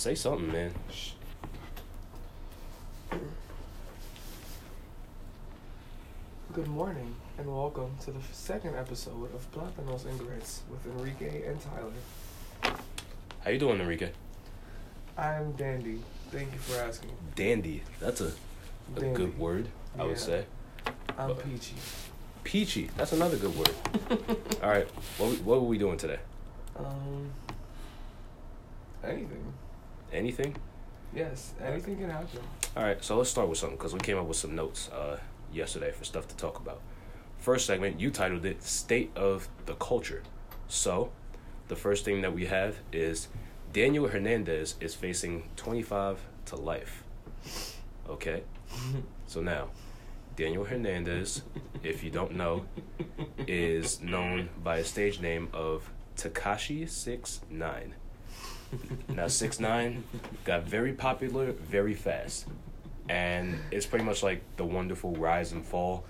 Say something, man. Good morning and welcome to the second episode of Platanos and Grits with Enrique and Tyler. How you doing, Enrique? I'm Dandy. Thank you for asking. Dandy. That's a, a Dandy. good word, I would say. I'm Uh, Peachy. Peachy. That's another good word. All right. What what were we doing today? Um, anything. Anything? Yes, anything can happen. All right. So let's start with something because we came up with some notes uh, yesterday for stuff to talk about. First segment, you titled it "State of the Culture." So, the first thing that we have is Daniel Hernandez is facing 25 to life. Okay. So now, Daniel Hernandez, if you don't know, is known by a stage name of Tekashi Six Nine. Now Six Nine got very popular very fast, and it's pretty much like the wonderful rise and fall.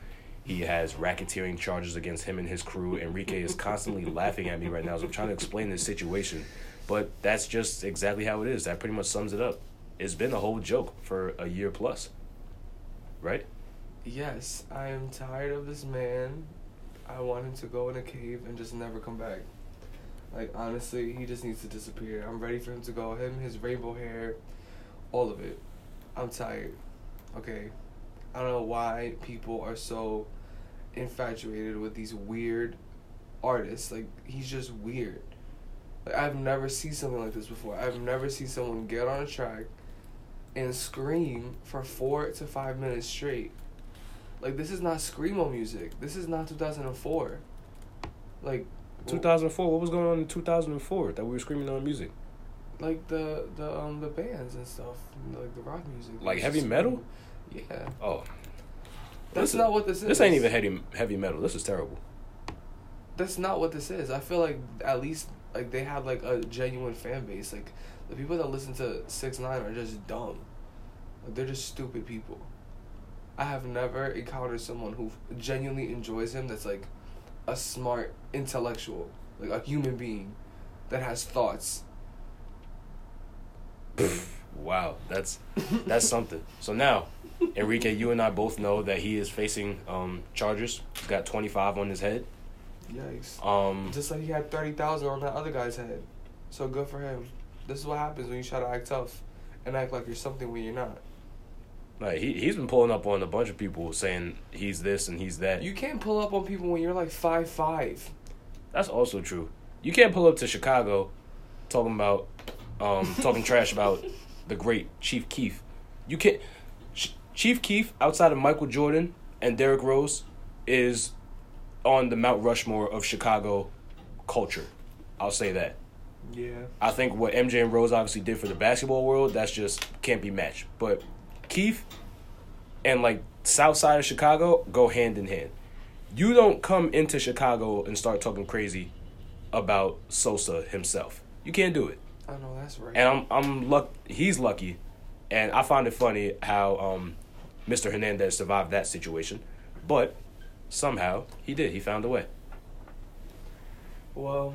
He has racketeering charges against him and his crew. Enrique is constantly laughing at me right now as I'm trying to explain this situation, but that's just exactly how it is. That pretty much sums it up. It's been a whole joke for a year plus, right? Yes, I am tired of this man. I want him to go in a cave and just never come back. Like honestly, he just needs to disappear. I'm ready for him to go. Him, his rainbow hair, all of it. I'm tired. Okay. I don't know why people are so infatuated with these weird artists. Like he's just weird. Like I've never seen something like this before. I've never seen someone get on a track and scream for four to five minutes straight. Like this is not screamo music. This is not 2004. Like 2004. What was going on in 2004 that we were screaming on music? like the the um the bands and stuff, like the rock music. Like heavy metal? Yeah, Oh, that's This is- not what this is. this ain't even heavy heavy metal. This is terrible. That's not what this is. I feel like at least like they have like a genuine fan base. Like the people that listen to Six Nine are just dumb. Like they're just stupid people. I have never encountered someone who genuinely enjoys him. That's like a smart intellectual, like a human being that has thoughts. Wow, that's that's something. So now, Enrique, you and I both know that he is facing um, charges. He's got 25 on his head. Yikes. Um, Just like he had thirty thousand on that other guy's head. So good for him. This is what happens when you try to act tough and act like you're something when you're not. Like he he's been pulling up on a bunch of people saying he's this and he's that. You can't pull up on people when you're like five five. That's also true. You can't pull up to Chicago talking about um, talking trash about the great Chief Keef. You can't. Ch- Chief Keef, outside of Michael Jordan and Derrick Rose, is on the Mount Rushmore of Chicago culture. I'll say that. Yeah. I think what MJ and Rose obviously did for the basketball world, that's just can't be matched. But Keef and like South Side of Chicago go hand in hand. You don't come into Chicago and start talking crazy about Sosa himself. You can't do it. I know that's right. And I'm I'm luck he's lucky and I find it funny how um Mr. Hernandez survived that situation. But somehow he did. He found a way. well,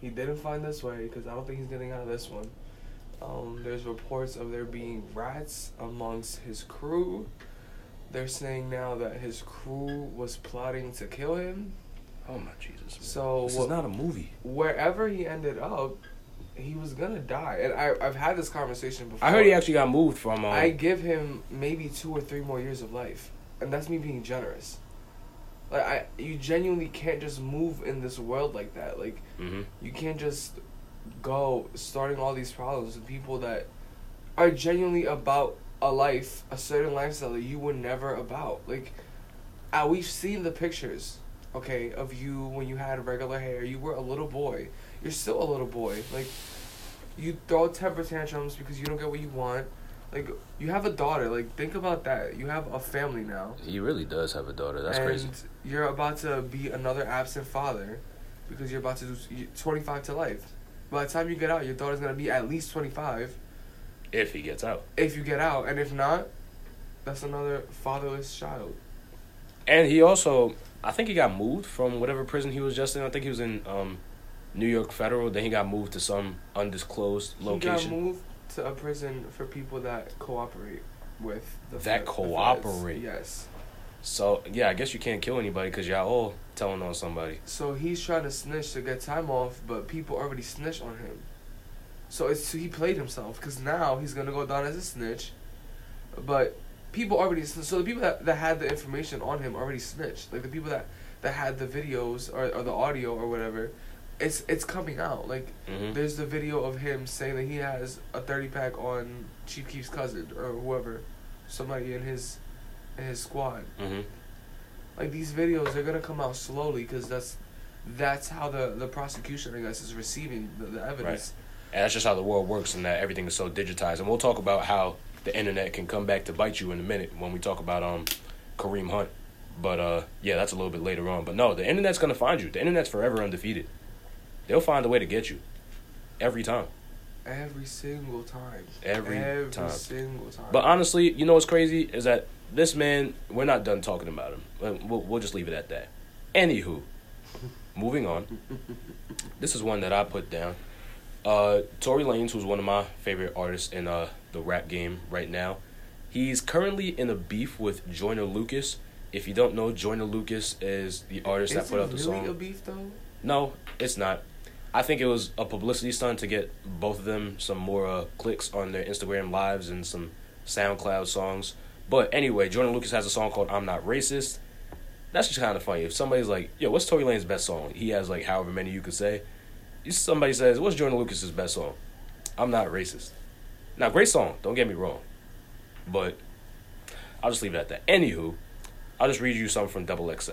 he didn't find this way because I don't think he's getting out of this one. Um, there's reports of there being rats amongst his crew. They're saying now that his crew was plotting to kill him. Oh my Jesus. man. So this is not a movie. wherever he ended up, he was gonna die. And I I've had this conversation before. I heard he actually got moved from um, I give him maybe two or three more years of life, and that's me being generous. Like I, you genuinely can't just move in this world like that. Like mhm. you can't just go starting all these problems with people that are genuinely about a life, a certain lifestyle that you were never about. Like, uh, we've seen the pictures, okay, of you when you had regular hair. You were a little boy. You're still a little boy. Like, you throw temper tantrums because you don't get what you want. Like, you have a daughter. Like, think about that. You have a family now. He really does have a daughter. That's and crazy. you're about to be another absent father because you're about to do 25 to life. By the time you get out, your daughter's going to be at least 25 If he gets out. if you get out. And if not, that's another fatherless child. And he also, I think he got moved from whatever prison he was just in. I think he was in um, New York Federal. Then he got moved to some undisclosed location. He got moved to a prison for people that cooperate with the That cooperate. Yes. So yeah, I guess you can't kill anybody because y'all all telling on somebody. So he's trying to snitch to get time off, but people already snitched on him. So it's he played himself because now he's gonna go down as a snitch, but people already so the people that, that had the information on him already snitched. Like the people that that had the videos or, or the audio or whatever, it's it's coming out. Like hmm there's the video of him saying that he has a thirty pack on Chief Keef's cousin or whoever, somebody in his in his squad. hmm Like these videos, they're gonna come out slowly because that's that's how the the prosecution, I guess, is receiving the, the evidence. And that's just how the world works, and that everything is so digitized. And we'll talk about how the internet can come back to bite you in a minute when we talk about um Kareem Hunt. But uh, yeah, that's a little bit later on. But no, the internet's gonna find you. The internet's forever undefeated. They'll find a way to get you, every time. Every single time. Every Every time. single time. But honestly, you know what's crazy is that this man, we're not done talking about him. We'll, we'll just leave it at that. Anywho, moving on. This is one that I put down. Uh, Tory Lanez, who's one of my favorite artists in uh, the rap game right now, he's currently in a beef with Joyner Lucas. If you don't know, Joyner Lucas is the artist is that put out the really song. a beef though? No, it's not. I think it was a publicity stunt to get both of them some more uh, clicks on their Instagram lives and some SoundCloud songs. But anyway, Joyner Lucas has a song called "I'm Not Racist." That's just kind of funny. If somebody's like, "Yo, what's Tory Lane's best song?" He has like however many you could say. If Somebody says, "What's Joyner Lucas's best song?" I'm not racist. Now, great song. Don't get me wrong, but I'll just leave it at that. Anywho, I'll just read you something from Double XL.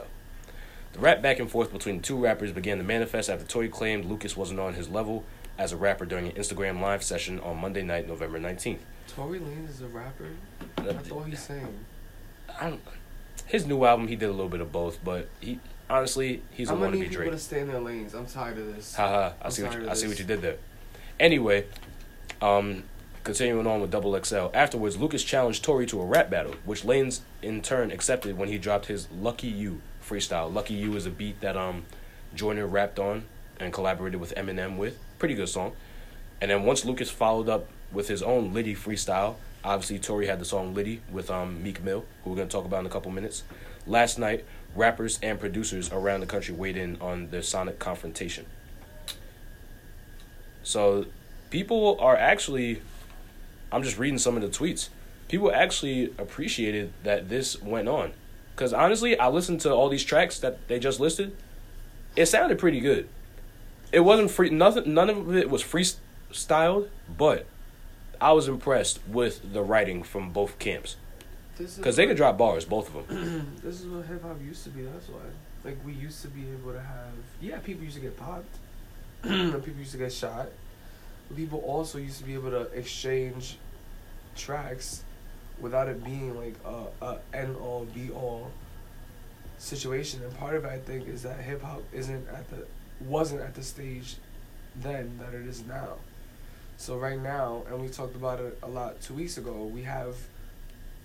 The rap back and forth between the two rappers began to manifest after Tory claimed Lucas wasn't on his level as a rapper during an Instagram live session on Monday night, November 19th. Tory Lanez is a rapper. I thought he sang. I don't, his new album, he did a little bit of both, but he honestly, he's a I'm wannabe need Drake. to stay in their lanes. I'm tired of this. Haha, I I'm see what you, I see what you did there. Anyway, um, continuing on with Double XL. Afterwards, Lucas challenged Tory to a rap battle, which Lanez in turn accepted when he dropped his "Lucky You" freestyle. "Lucky You" is a beat that um, Joyner rapped on and collaborated with Eminem with. Pretty good song. And then once Lucas followed up with his own Litty freestyle, obviously Tory had the song Litty with um, Meek Mill, who we're gonna talk about in a couple minutes. Last night, rappers and producers around the country weighed in on their sonic confrontation. So, people are actually. I'm just reading some of the tweets. People actually appreciated that this went on, because honestly, I listened to all these tracks that they just listed. It sounded pretty good. It wasn't free. Nothing. None of it was freestyled, but I was impressed with the writing from both camps, because they could drop bars, both of them. this is what hip hop used to be. That's why. Like we used to be able to have. Yeah, people used to get popped. and people used to get shot. But people also used to be able to exchange tracks without it being like a, a end all be all situation. And part of it, I think, is that hip hop isn't at the wasn't at the stage then that it is now. So right now, and we talked about it a lot two weeks ago, we have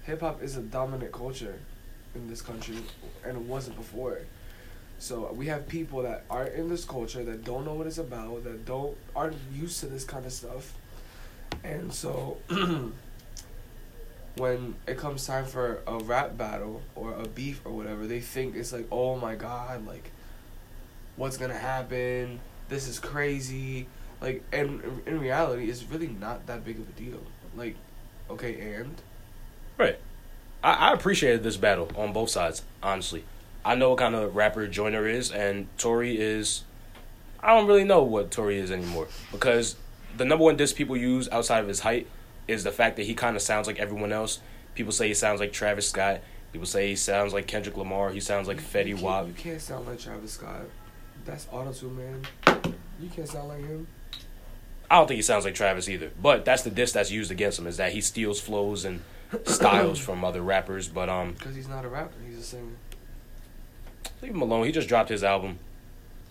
hip hop is a dominant culture in this country, and it wasn't before. So we have people that aren't in this culture that don't know what it's about, that don't aren't used to this kind of stuff, and so when it comes time for a rap battle or a beef or whatever, they think it's like, oh my god, like what's gonna happen? This is crazy. Like, and in reality, it's really not that big of a deal. Like, okay, and Right. I, I appreciated this battle on both sides, honestly. I know what kind of rapper Joyner is, and Tory is. I don't really know what Tory is anymore because the number one diss people use outside of his height is the fact that he kind of sounds like everyone else. People say he sounds like Travis Scott. People say he sounds like Kendrick Lamar. He sounds like Fetty Wap. You can't sound like Travis Scott. That's auto tune, man. You can't sound like him. I don't think he sounds like Travis either. But that's the diss that's used against him is that he steals flows and styles from other rappers. But um, Because he's not a rapper, he's a singer. leave him alone. He just dropped his album.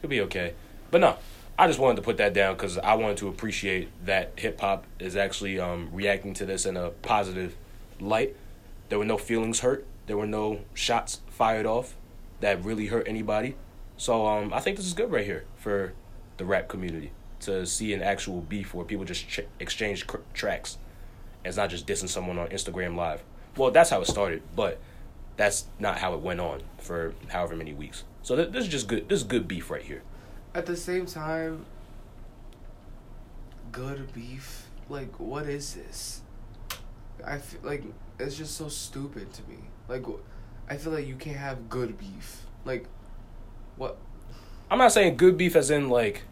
He'll be okay. But no, I just wanted to put that down because I wanted to appreciate that hip hop is actually um, reacting to this in a positive light. There were no feelings hurt. There were no shots fired off that really hurt anybody. So um, I think this is good right here for the rap community to see an actual beef where people just ch- exchange cr- tracks. And it's not just dissing someone on Instagram Live. Well, that's how it started, but that's not how it went on for however many weeks. So th- this is just good. This is good beef right here. At the same time, good beef. Like, what is this? I feel like it's just so stupid to me. Like, I feel like you can't have good beef. Like, what? I'm not saying good beef as in like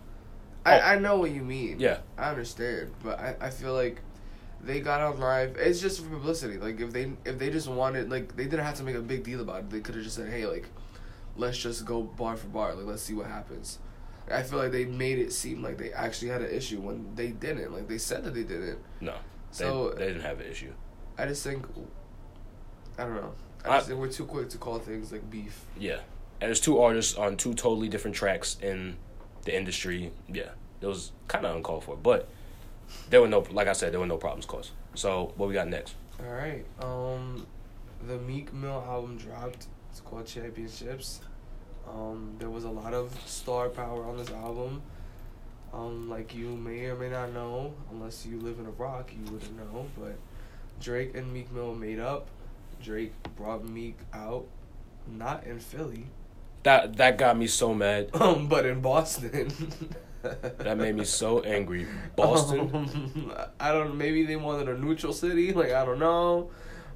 I, Oh. I know what you mean. Yeah. I understand, but I, I feel like they got on live. It's just for publicity. Like if they if they just wanted like they didn't have to make a big deal about it. They could have just said, hey, like, let's just go bar for bar. Like let's see what happens. I feel like they made it seem like they actually had an issue when they didn't. Like they said that they didn't. no. They, So- they didn't have an issue. I just think I don't know. I I- just think we're too quick to call things like beef. Yeah. There's two artists on two totally different tracks in the industry. Yeah. It was kind of uncalled for, but there were no, like I said, there were no problems caused. So what we got next? All right. Um, the Meek Mill album dropped. It's called Championships. Um, there was a lot of star power on this album. Um, like you may or may not know, unless you live in rock, you wouldn't know. But Drake and Meek Mill made up. Drake brought Meek out, not in Philly, That that got me so mad. um, but in Boston. That made me so angry. Boston. Um, I don't. Maybe they wanted a neutral city. Like I don't know,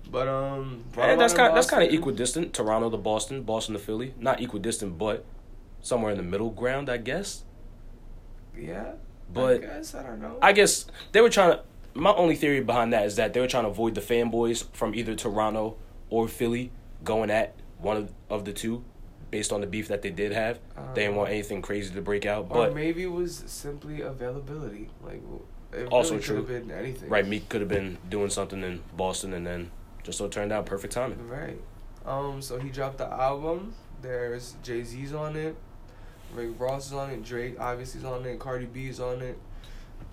but um. And that's kind that's kind of equidistant. Toronto to Boston, Boston to Philly. Not equidistant, but somewhere in the middle ground, I guess. Yeah. But I guess I don't know. I guess they were trying to. My only theory behind that is that they were trying to avoid the fanboys from either Toronto or Philly going at one of, of the two, based on the beef that they did have. they didn't want anything crazy to break out. Uh, or But maybe it was simply availability. Like it Also really could have true. been anything. right, Meek could have been doing something in Boston, and then just so it turned out perfect timing. Right. Um. So he dropped the album. There's Jay Z's on it. Rick Ross is on it. Drake obviously is on it. Cardi B is on it,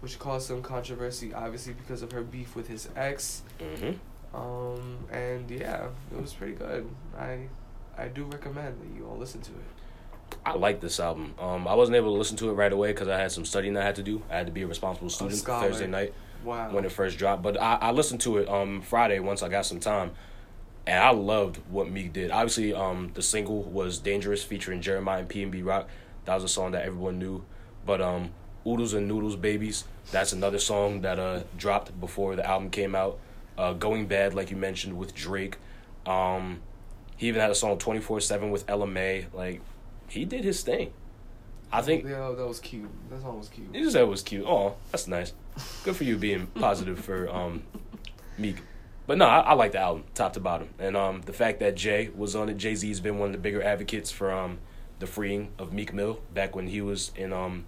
which caused some controversy, obviously because of her beef with his ex. hmm Um. And yeah, it was pretty good. I, I do recommend that you all listen to it. I like this album. Um, I wasn't able to listen to it right away because I had some studying I had to do. I had to be a responsible student scholar. Thursday night Wow. when it first dropped. But I, I listened to it um Friday once I got some time, and I loved what Meek did. Obviously, um the single was "Dangerous" featuring Jeremiah and PnB Rock. That was a song that everyone knew. But um, "Oodles and Noodles Babies" that's another song that uh dropped before the album came out. Uh, "Going Bad," like you mentioned with Drake. Um, he even had a song 24 7 with Ella Mai. Like he did his thing. I think Yeah, that was cute. That song was cute. you just said it was cute. Oh, that's nice. Good for you being positive for um Meek. But no, I, I like the album top to bottom, and um the fact that Jay was on it. Jay Z's been one of the bigger advocates for um the freeing of Meek Mill back when he was in um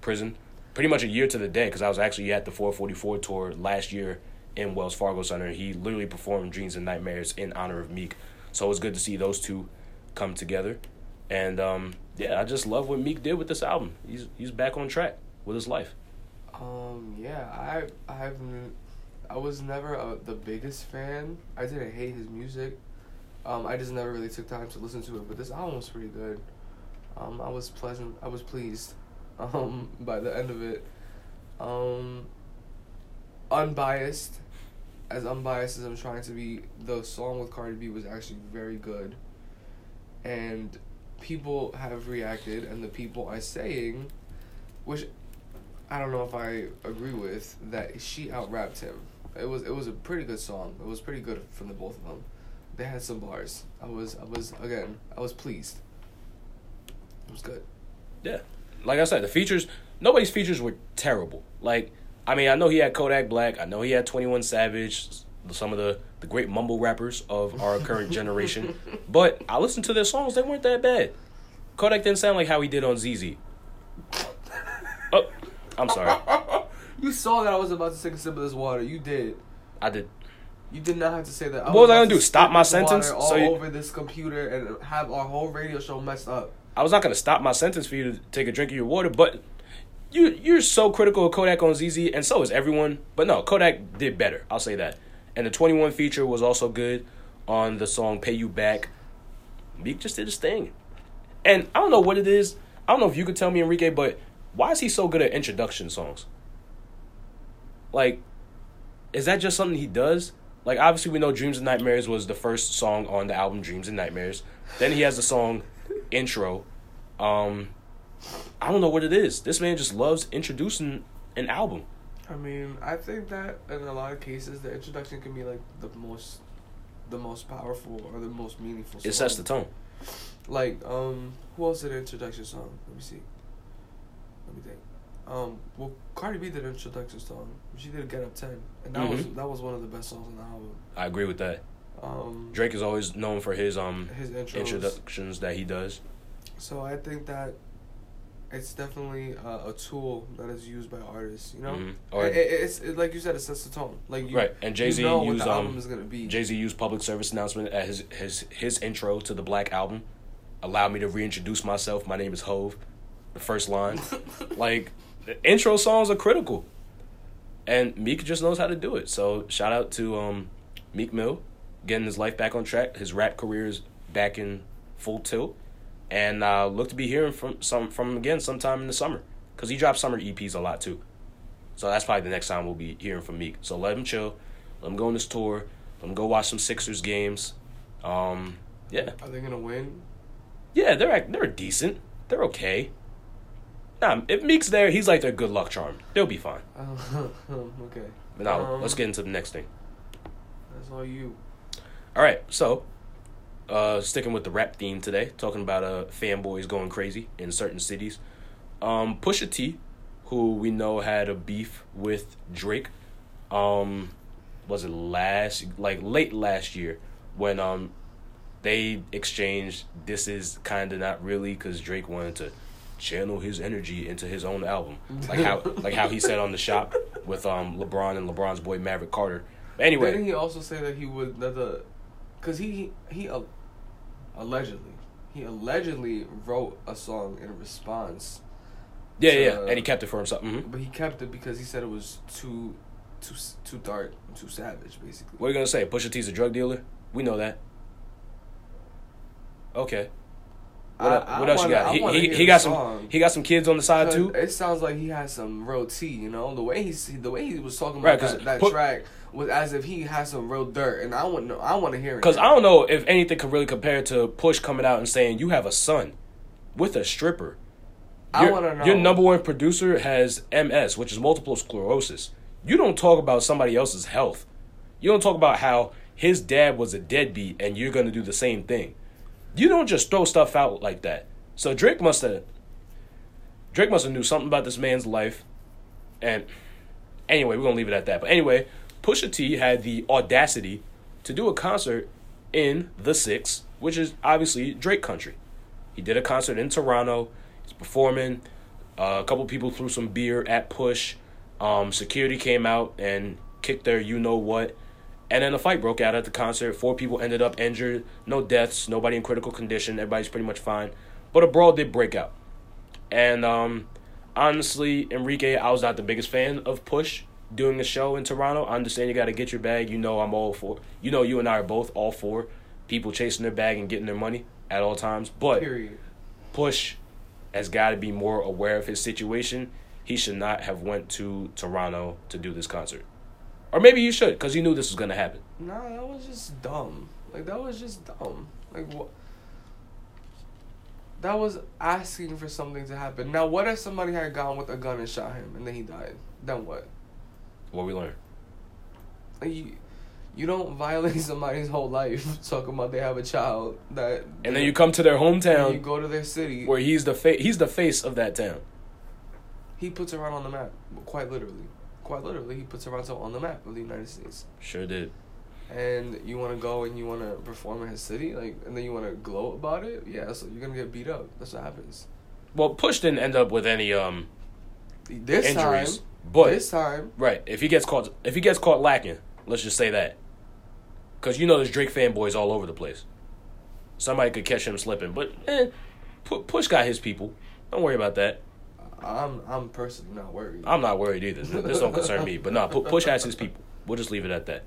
prison, pretty much a year to the day. Because I was actually at the 444 tour last year in Wells Fargo Center. He literally performed Dreams and Nightmares in honor of Meek. So it was good to see those two come together. And um, yeah, I just love what Meek did with this album. He's he's back on track with his life. Um, yeah, I I've I was never a, the biggest fan. I didn't hate his music. Um, I just never really took time to listen to it. But this album was pretty good. Um, I was pleasant. I was pleased. Um, by the end of it. Um, unbiased, as unbiased as I'm trying to be, the song with Cardi B was actually very good. And people have reacted, and the people are saying, which I don't know if I agree with that she out rapped him. It was it was a pretty good song. It was pretty good from the both of them. They had some bars. I was I was again I was pleased. It was good. Yeah, like I said, the features. Nobody's features were terrible. Like I mean, I know he had Kodak Black. I know he had Twenty One Savage. Some of the the great mumble rappers of our current generation. But I listened to their songs; they weren't that bad. Kodak didn't sound like how he did on ZEZE. Oh, I'm sorry. you saw that I was about to take a sip of this water. You did. I did. You did not have to say that. What was I gonna to do, stop my sentence? all So you- over this computer and have our whole radio show messed up. I was not gonna stop my sentence for you to take a drink of your water, but you you're so critical of Kodak on ZEZE, and so is everyone. But no, Kodak did better. I'll say that. And the Twenty One feature was also good on the song "Pay You Back." Meek just did his thing, and I don't know what it is. I don't know if you could tell me, Enrique, but why is he so good at introduction songs? Like, is that just something he does? Like, obviously, we know Dreams and Nightmares was the first song on the album Dreams and Nightmares. Then he has the song Intro. Um, I don't know what it is. This man just loves introducing an album. I mean, I think that in a lot of cases, the introduction can be like the most, the most powerful or the most meaningful. Song. It sets the tone. Like, um, who else did an introduction song? Let me see. Let me think. Um, well, Cardi B did an introduction song. She did Get Up Ten, and that was Mhm. that was one of the best songs on the album. I agree with that. Um, Drake is always known for his um his intros. introductions that he does. So I think that it's definitely uh, a tool that is used by artists. You know, Mhm. Or it, it's it, like you said, it sets the tone. Like you, right, and Jay Z you know used um is gonna be. Jay Z used public service announcement at his his his intro to the Black album. Allow me to reintroduce myself. My name is Hove. The first line, like the intro songs are critical, and Meek just knows how to do it. So shout out to um Meek Mill, getting his life back on track. His rap career is back in full tilt, and uh, look to be hearing from some from him again sometime in the summer, cause he drops summer EPs a lot too. So that's probably the next time we'll be hearing from Meek. So let him chill, let him go on this tour, let him go watch some Sixers games. Um, yeah, Are they gonna win? yeah, they're they're decent. They're okay. Nah, if Meek's there, he's like their good luck charm. They'll be fine. Okay, But now Um, let's get into the next thing. that's all you. All right, so uh, sticking with the rap theme today, talking about uh fanboys going crazy in certain cities. Um, Pusha T, who we know had a beef with Drake, um, was it last like late last year when um they exchanged this is kind of not really because Drake wanted to channel his energy into his own album, like how like how he said on the shop with um LeBron and LeBron's boy Maverick Carter. Anyway, Didn't he also say that he would that the, cause he he uh, allegedly he allegedly wrote a song in response, Yeah, to- yeah, and he kept it for himself. hmm but he kept it because he said it was too, too too dark, too savage, basically. What are you gonna say? Pusha T's a drug dealer? We know that. Okay. What, I- I what else you wanna- got? I He, he, he got some he got some kids on the side too. It sounds like he has some real tea, you know. The way he's the way he was talking about Right, that, that track was as if he has some real dirt, and I want to I want to hear it. Because. I don't know if anything could really compare to Push coming out and saying you have a son with a stripper. I wanna know. Your number one producer has MS, which is multiple sclerosis. You don't talk about somebody else's health. You don't talk about how his dad was a deadbeat and you're gonna do the same thing. You don't just throw stuff out like that. So Drake must have Drake must have knew something about this man's life. And anyway, we're gonna leave it at that. But anyway, Pusha T had the audacity to do a concert in the six, which is obviously Drake country. He did a concert in Toronto. He's performing. Uh, a couple people threw some beer at Push. Um, security came out and kicked their you know what. And then a fight broke out at the concert. Four people ended up injured. No deaths. Nobody in critical condition. Everybody's pretty much fine. But a brawl did break out. And um, honestly, Enrique, I was not the biggest fan of Push doing a show in Toronto. I understand you got to get your bag. You know, I'm all for. You know, you and I are both all for people chasing their bag and getting their money at all times. But period. Push has got to be more aware of his situation. He should not have went to Toronto to do this concert, or maybe you should because he knew this was gonna happen. Nah, that was just dumb. Like that was just dumb. Like what? That was asking for something to happen. Now, what if somebody had gone with a gun and shot him and then he died? Then what? What we learned. Like you, you don't violate somebody's whole life talking about they have a child that. And then you come to their hometown. and you go to their city. where he's the fa- he's the face of that town. he puts Iran on the map, quite literally. Quite literally, he puts Toronto on the map of the United States. Sure did. and you want to go and you want to perform in his city, like, and then you want to gloat about it, yeah, so you're gonna get beat up. That's what happens. Well, Push didn't end up with any um This injuries, time, but this time, right if he gets caught if he gets caught lacking, let's just say that, because you know there's Drake fanboys all over the place. Somebody could catch him slipping, but eh, Pu- Push got his people. Don't worry about that. I'm I'm personally not worried. I'm not worried either. This don't concern me. But nah, Pu- Push has his people. We'll just leave it at that.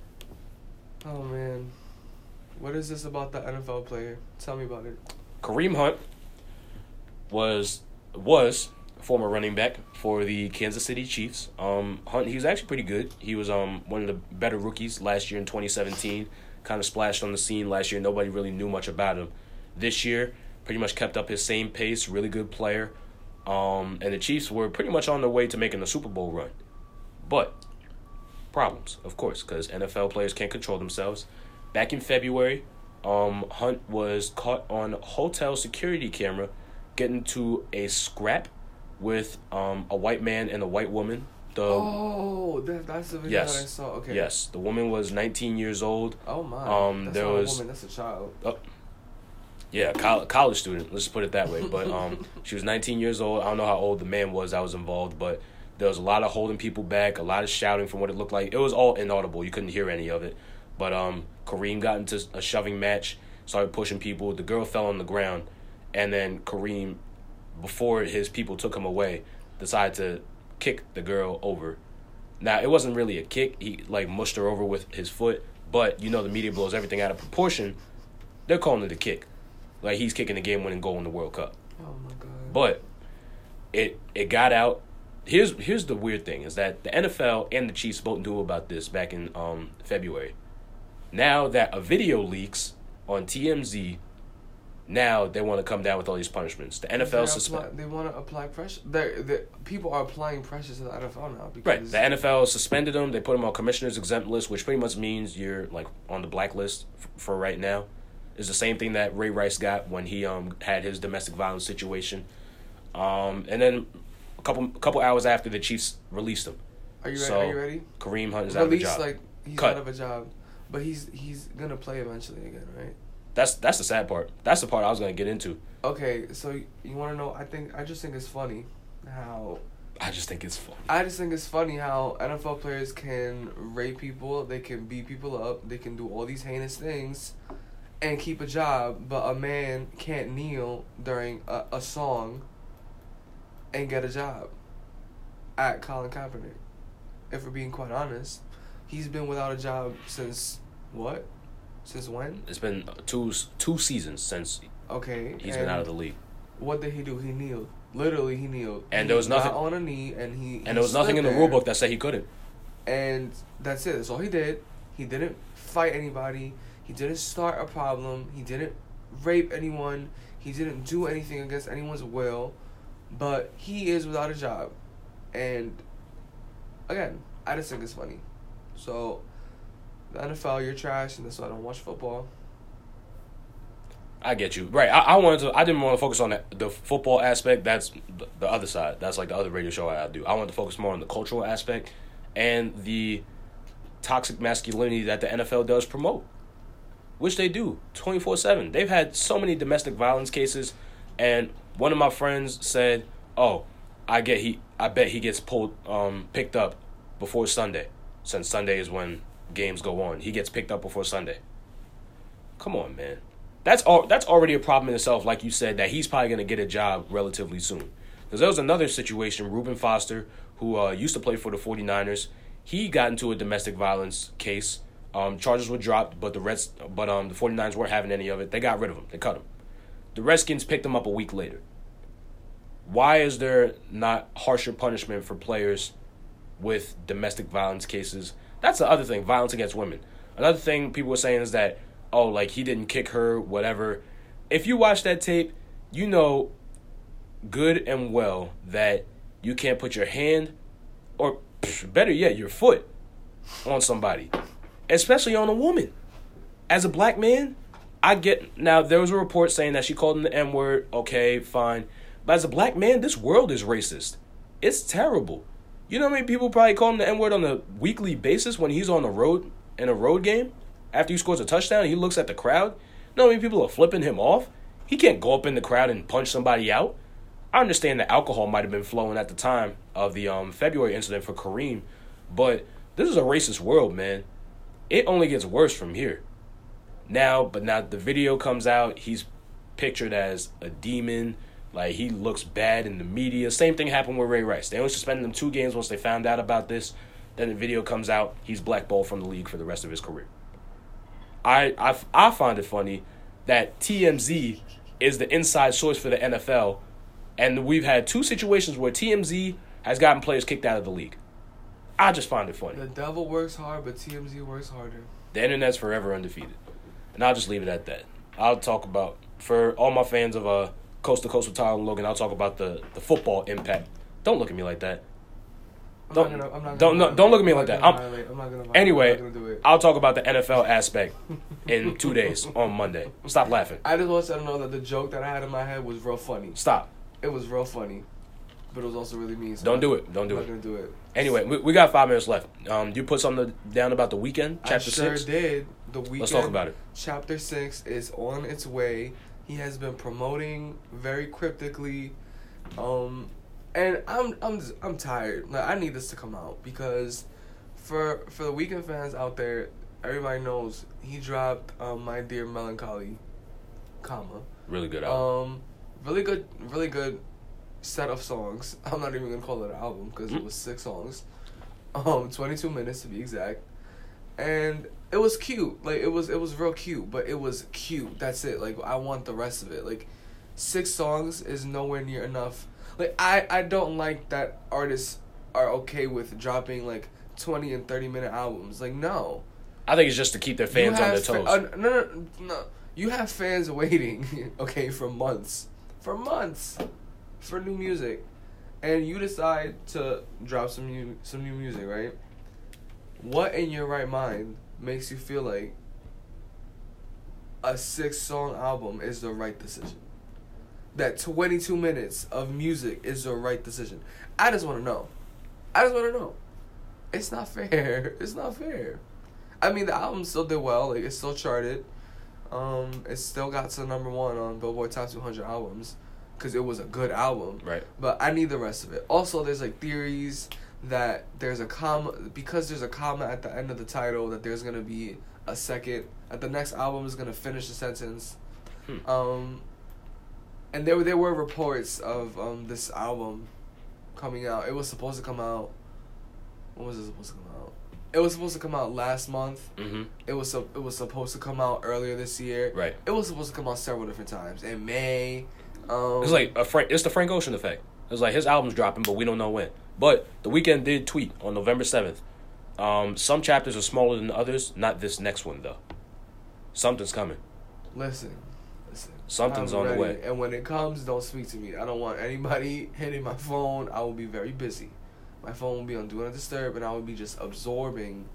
oh man, what is this about the NFL player? Tell me about it. Kareem Hunt was was former running back for the Kansas City Chiefs. Um, Hunt, he was actually pretty good. He was um one of the better rookies last year in 2017. Kind of splashed on the scene last year. Nobody really knew much about him. This year, pretty much kept up his same pace. Really good player. Um, and the Chiefs were pretty much on their way to making the Super Bowl run. But problems, of course, because NFL players can't control themselves. Back in February, um, Hunt was caught on hotel security camera getting to a scrap with um, a white man and a white woman. The Oh, that, that's the video Yes. that I saw. Okay. yes, the woman was 19 years old. Oh my. Um, that's there not was- a woman. That's a child. Yeah, college, college student. Let's put it that way. But um, she was 19 years old. I don't know how old the man was that was involved, but there was a lot of holding people back, a lot of shouting from what it looked like. It was all inaudible. You couldn't hear any of it. But um, Kareem got into a shoving match, started pushing people. The girl fell on the ground, and then Kareem, before his people took him away, decided to kick the girl over. Now it wasn't really a kick. He like mushed her over with his foot, but you know the media blows everything out of proportion. They're calling it a kick, like he's kicking the game-winning goal in the World Cup. Oh my god. But it it got out. Here's here's the weird thing is that the NFL and the Chiefs both knew about this back in um February. Now that a video leaks on TMZ, now they want to come down with all these punishments. The NFL apply- suspend. They want to apply pressure. They the people are applying pressure to the NFL now because Right. The NFL suspended them. They put them on commissioner's exempt list, which pretty much means you're like on the blacklist f- for right now. It's the same thing that Ray Rice got when he um had his domestic violence situation. Um, and then a couple a couple hours after the Chiefs released him, Are you ready? so are you ready? Kareem Hunt is out of a Release job. like he's Cut. out of a job, but he's he's gonna play eventually again, right? That's that's the sad part. That's the part I was gonna get into. Okay, so you want to know? I think I just think it's funny how I just think it's funny. I just think it's funny how NFL players can rape people, they can beat people up, they can do all these heinous things, and keep a job, but a man can't kneel during a, a song and get a job at Colin Kaepernick. If we're being quite honest, he's been without a job since what? Since when? It's been two two seasons since Okay, he's been out of the league, What did he do? He kneeled. Literally, he kneeled. And He there was nothing- got on a knee, and he. he and there was nothing in the rule book that said he couldn't. And that's it. That's all he did. He didn't fight anybody. He didn't start a problem. He didn't rape anyone. He didn't do anything against anyone's will. But he is without a job. And again, I just think it's funny. So, the NFL, you're trash, and that's why I don't watch football. I get you. Right. I, I wanted to. I didn't want to focus on the, the football aspect. That's the, the other side. That's like the other radio show I do. I wanted to focus more on the cultural aspect and the toxic masculinity that the NFL does promote, which they do twenty four seven. They've had so many domestic violence cases, and one of my friends said, "Oh, I get he. I bet he gets pulled, um, picked up before Sunday, since Sunday is when games go on. He gets picked up before Sunday. Come on, man." That's all. That's already a problem in itself. Like you said, that he's probably going to get a job relatively soon. Because there was another situation, Reuben Foster, who uh, used to play for the 49ers. He got into a domestic violence case. Um, charges were dropped, but the Reds, but um, the 49ers weren't having any of it. They got rid of him. They cut him. The Redskins picked him up a week later. Why is there not harsher punishment for players with domestic violence cases? That's the other thing, violence against women. Another thing people were saying is that, oh, like he didn't kick her, whatever. If you watch that tape, you know good and well that you can't put your hand, or better yet, your foot on somebody, especially on a woman. As a black man, I get now. There was a report saying that she called him the N word. Okay, fine. But as a black man, this world is racist. It's terrible. You know how many people probably call him the N word on a weekly basis when he's on the road in a road game? After he scores a touchdown, he looks at the crowd. You know how many people are flipping him off? He can't go up in the crowd and punch somebody out. I understand that alcohol might have been flowing at the time of the um, February incident for Kareem, but this is a racist world, man. It only gets worse from here. Now, but now the video comes out, he's pictured as a demon. Like he looks bad in the media. Same thing happened with Ray Rice. They only suspended him two games once they found out about this. Then the video comes out, he's blackballed from the league for the rest of his career. I I, I find it funny that TMZ is the inside source for the NFL, And we've had two situations where TMZ has gotten players kicked out of the league. I just find it funny. The devil works hard, but TMZ works harder. The internet's forever undefeated. And I'll just leave it at that. I'll talk about for all my fans of uh Coast to Coast with Tyler and Logan, I'll talk about the, the football impact. Don't look at me like that. I'm Don't- gonna, I'm not don't- no, don't look at me like that. I'm- violate- I'm not gonna. Anyway, gonna do. I'll talk about the NFL aspect in two days on Monday. Stop laughing. I just want to know that the joke that I had in my head was real funny. Stop. It was real funny, but it was also really mean. So Don't I'm- do it. Don't do I'm it. not gonna do it. Anyway, we, we got five minutes left. Um, you put something down about the Weeknd, I chapter sure six. did. The Weeknd. Let's talk about it. Chapter six is on its way. He has been promoting very cryptically, um, and I'm I'm I'm tired. Like I need this to come out because for for the Weeknd fans out there, everybody knows he dropped um, my dear melancholy, comma. Really good album. Um, really good, really good set of songs. I'm not even gonna call it an album because Mm. it was six songs. Um, 22 minutes to be exact, and it was cute. Like it was, it was real cute. But it was cute. That's it. Like I want the rest of it. Like six songs is nowhere near enough. Like I, I don't like that artists are okay with dropping like 20 and 30 minute albums. Like no. I think it's just to keep their fans on their toes. fa- uh, no, no, no. You have fans waiting, okay, for months, for months, for new music, and you decide to drop some new some new music, right? What in your right mind makes you feel like a six song album is the right decision? That twenty two minutes of music is the right decision. I just want to know. I just want to know. It's not fair. It's not fair. I mean, the album still did well. Like, it still charted. Um, it still got to number one on Billboard Top 200 albums because it was a good album. right. But I need the rest of it. Also, there's like theories that there's a comma because there's a comma at the end of the title that there's gonna be a second at the next album is gonna finish the sentence. Hmm. Um, and there were there were reports of um this album coming out. It was supposed to come out. When was it supposed to come out? It was supposed to come out last month. Mm-hmm. It was sup- it was supposed to come out earlier this year. Right. It was supposed to come out several different times in May. Um, It's like a Frank. It's the Frank Ocean effect. It's like his album's dropping, but we don't know when. But the Weeknd did tweet on November seventh. Um, some chapters are smaller than others. Not this next one though. Something's coming. Listen, listen. Something's I'm on the way. And when it comes, don't speak to me. I don't want anybody hitting my phone. I will be very busy. My phone will be on Do Not Disturb, and I will be just absorbing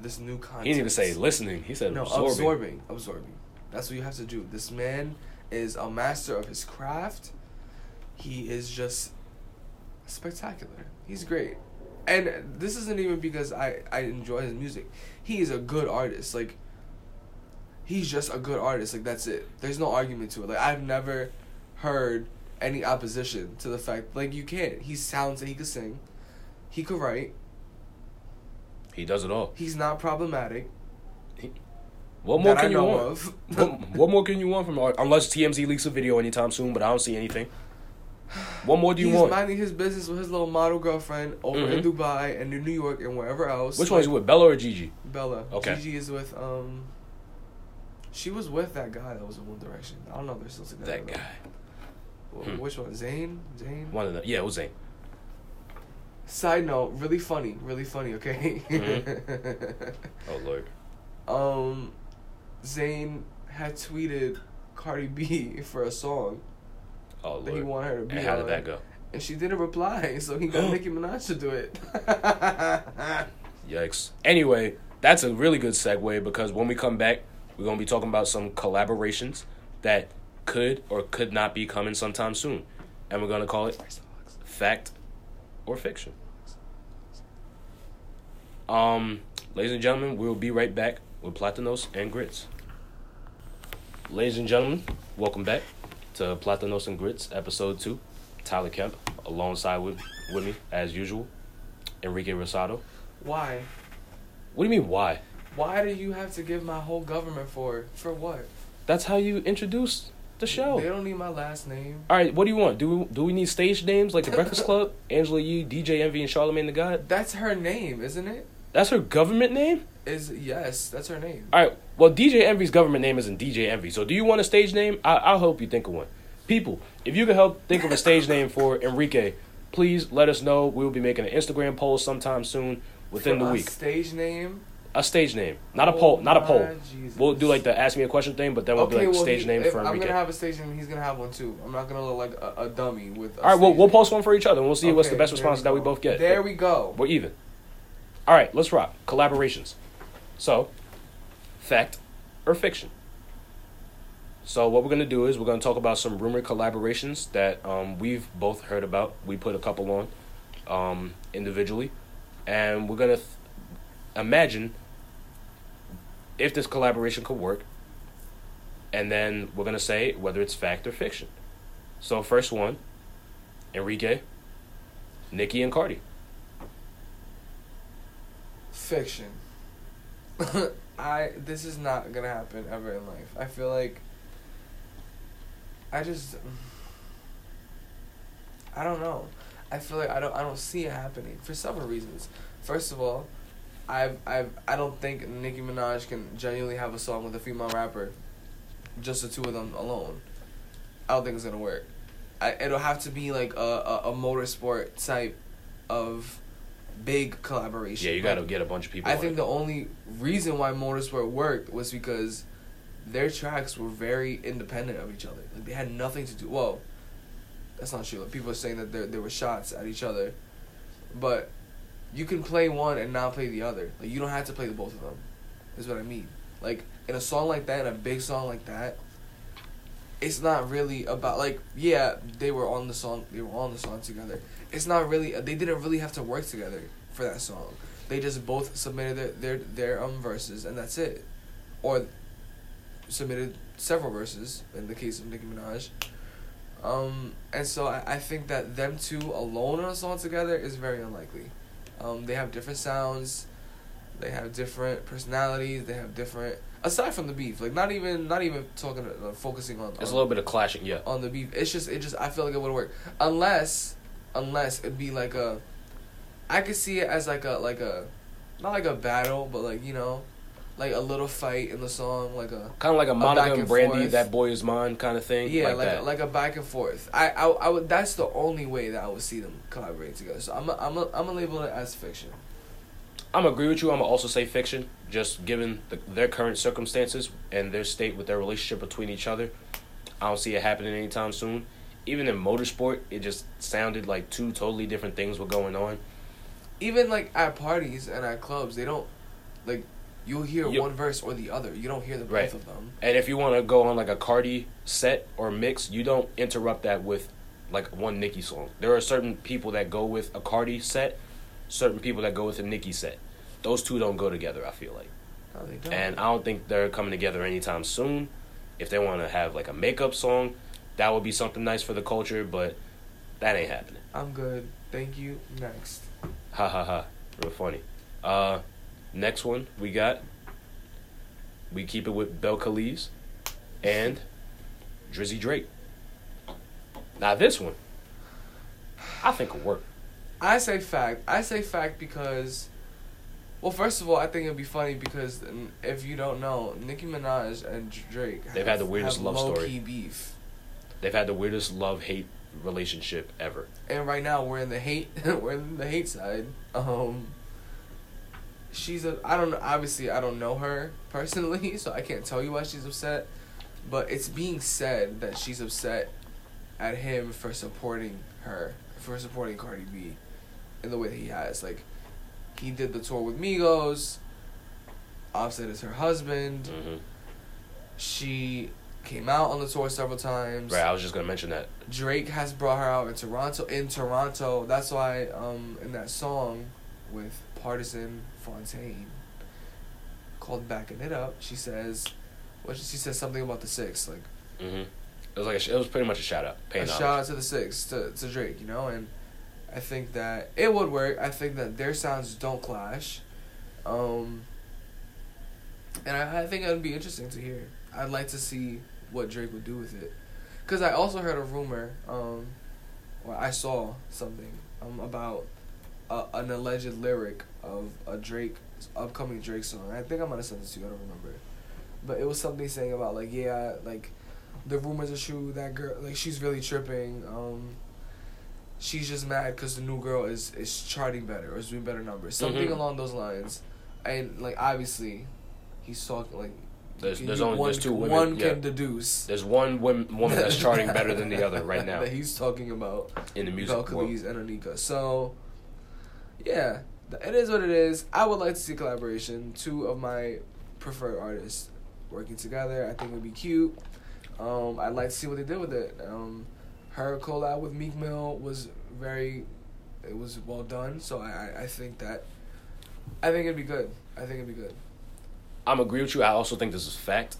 this new content. He didn't even say listening. He said no, absorbing. absorbing. absorbing. That's what you have to do. This man is a master of his craft. He is just spectacular. He's great. And this isn't even because I, I enjoy his music. He is a good artist. Like he's just a good artist. Like that's it. There's no argument to it. Like I've never heard any opposition to the fact like you can't. He sounds talented, he could sing. He could write. He does it all. He's not problematic. What more that can you want? of. what, what more can you want from art? Unless TMZ leaks a video anytime soon, but I don't see anything. What more do you He's want? He's minding his business with his little model girlfriend over in Mhm. Dubai and in New York and wherever else. Which one is with, Bella or Gigi? Bella. Okay. Gigi is with um. She was with that guy that was in One Direction. I don't know if they're still together. That guy. Hmm. Which one? Zayn. Zayn. One of them. Yeah, it was Zayn. Side note, really funny, really funny. Okay. Oh lord. um, Zayn had tweeted Cardi B for a song Oh that he lord. wanted her to be And how did on, that go? And she didn't reply, so he got Nicki Minaj to do it. Yikes. Anyway, that's a really good segue because when we come back, we're gonna be talking about some collaborations that could or could not be coming sometime soon, and we're gonna call it fact or fiction. Um, ladies and gentlemen, we'll be right back with Platanos and Grits. Ladies and gentlemen, welcome back to Platanos and Grits, episode two. Tyler Kemp, alongside with, with me, as usual, Enrique Rosado. Why? What do you mean, why? Why do you have to give my whole government for? For what? That's how you introduce the show. They don't need my last name. All right, what do you want? Do we, do we need stage names like the Breakfast Club, Angela Yee, DJ Envy, and Charlemagne the God? That's her name, isn't it? That's her government name. Is yes, that's her name. All right. Well, DJ Envy's government name isn't DJ Envy. So, do you want a stage name? I, I'll help you think of one. People, if you can help think of a stage name for Enrique, please let us know. We will be making an Instagram poll sometime soon within For the a week. Stage name. A stage name, not a Oh poll, not a poll. Jesus. We'll do like the ask me a question thing, but then we'll do like well, stage he- name for I'm gonna have a stage name. He's gonna have one too. I'm not gonna look like a, a dummy with. A All right, we'll we'll post one for each other, and we'll see what's the best response that we both get. There we go. We're even. All right, let's rock. Collaborations. So, fact or fiction? So, what we're to do is we're to talk about some rumored collaborations that um, we've both heard about. We put a couple on um, individually. And we're to th- imagine if this collaboration could work. And then we're to say whether it's fact or fiction. So, first one Enrique, Nicki, and Cardi. Fiction. I this is not gonna happen ever in life. I feel like I just I don't know. I feel like I don't I don't see it happening for several reasons. First of all, I've I've I don't think Nicki Minaj can genuinely have a song with a female rapper, just the two of them alone. I don't think it's gonna work. I it'll have to be like a a, a motorsport type of big collaboration. Yeah, you got to get a bunch of people. I think it. the only reason why Motorsport worked was because their tracks were very independent of each other. Like they had nothing to do. Well, that's not true. Like, people are saying that there there were shots at each other, but you can play one and not play the other. Like you don't have to play the both of them. Is what I mean. Like in a song like that, in a big song like that, it's not really about like yeah they were on the song they were on the song together. It's not really they didn't really have to work together for that song. They just both submitted their their, their um verses and that's it, or submitted several verses in the case of Nicki Minaj. Um, and so I, I think that them two alone on a song together is very unlikely. Um, they have different sounds, they have different personalities, they have different aside from the beef, like not even not even talking uh, focusing on There's on, a little bit of clashing, yeah. on the beef. It's just it just I feel like it would work unless unless it'd be like a I could see it as like a like a not like a battle, but like you know, like a little fight in the song, like a Kind of like a Monica and and Brandy, forth. that boy is mine kind of thing. yeah, like, like that. a, like a back and forth. I, I I would that's the only way that I would see them collaborating together. So I'm a, I'm a, I'm gonna label it as fiction. I'm agree with you. I'm gonna also say fiction, just given the, their current circumstances and their state with their relationship between each other. I don't see it happening anytime soon. Even in motorsport, it just sounded like two totally different things were going on. Even like at parties and at clubs, they don't like you'll hear You- one verse or the other. You don't hear the both Right. of them. And if you want to go on like a Cardi set or mix, you don't interrupt that with like one Nicki song. There are certain people that go with a Cardi set, certain people that go with a Nicki set. Those two don't go together. I feel like. No, and I don't think they're coming together anytime soon. If they want to have like a makeup song, that would be something nice for the culture, but that ain't happening. I'm good. Thank you. Next. Ha ha ha. Real funny. Uh, next one we got. We keep it with Belcalis and Drizzy Drake. Now this one, I think will work. I say fact. I say fact because, well, first of all, I think it'd be funny because if you don't know, Nicki Minaj and Drake They've had the weirdest love story. beef, They've had the weirdest love hate relationship ever. and right now we're in the hate. we're in the hate side. Um. She's a. I don't know. Obviously, I don't know her personally, so I can't tell you why she's upset. But it's being said that she's upset at him for supporting her, for supporting Cardi B, in the way that he has. Like, he did the tour with Migos. Offset is her husband. hmm She came out on the tour several times. Right, I was just gonna mention that. Drake has brought her out in Toronto. In Toronto, that's why um in that song with Pardison Fontaine called "Backing It Up," she says, what she says something about the six, like hmm It was like a, it was pretty much a shout out. A shout out to the six to to Drake, you know, and I think that it would work. I think that their sounds don't clash, um, and I, I think it would be interesting to hear. I'd like to see what Drake would do with it, because I also heard a rumor, um, or I saw something um about a, an alleged lyric of a Drake upcoming Drake song. I think I'm gonna send this to you. I don't remember, but it was something saying about like yeah like the rumors are true. That girl, like, she's really tripping. Um, she's just mad because the new girl is is charting better or is doing better numbers, something Mhm. along those lines. And like, obviously, he's talking like. There's there's only one, there's two women. One yeah. can deduce. There's one woman, woman that's charting better than the other right now that he's talking about. in the music world. Belcalis and Onika. So, yeah, it is what it is. I would like to see collaboration. Two of my preferred artists working together. I think would be cute. Um, I'd like to see what they did with it. Um, her collab with Meek Mill was very, it was well done. So I, I, think that, I think it'd be good. I think it'd be good. I'm agree with you. I also think this is fact.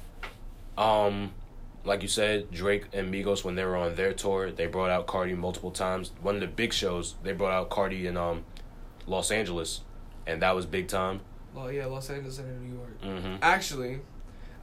Um, like you said, Drake and Migos when they were on their tour, they brought out Cardi multiple times. One of the big shows, they brought out Cardi in um, Los Angeles, and that was big time. Well, yeah, Los Angeles and New York. Mm-hmm. Actually,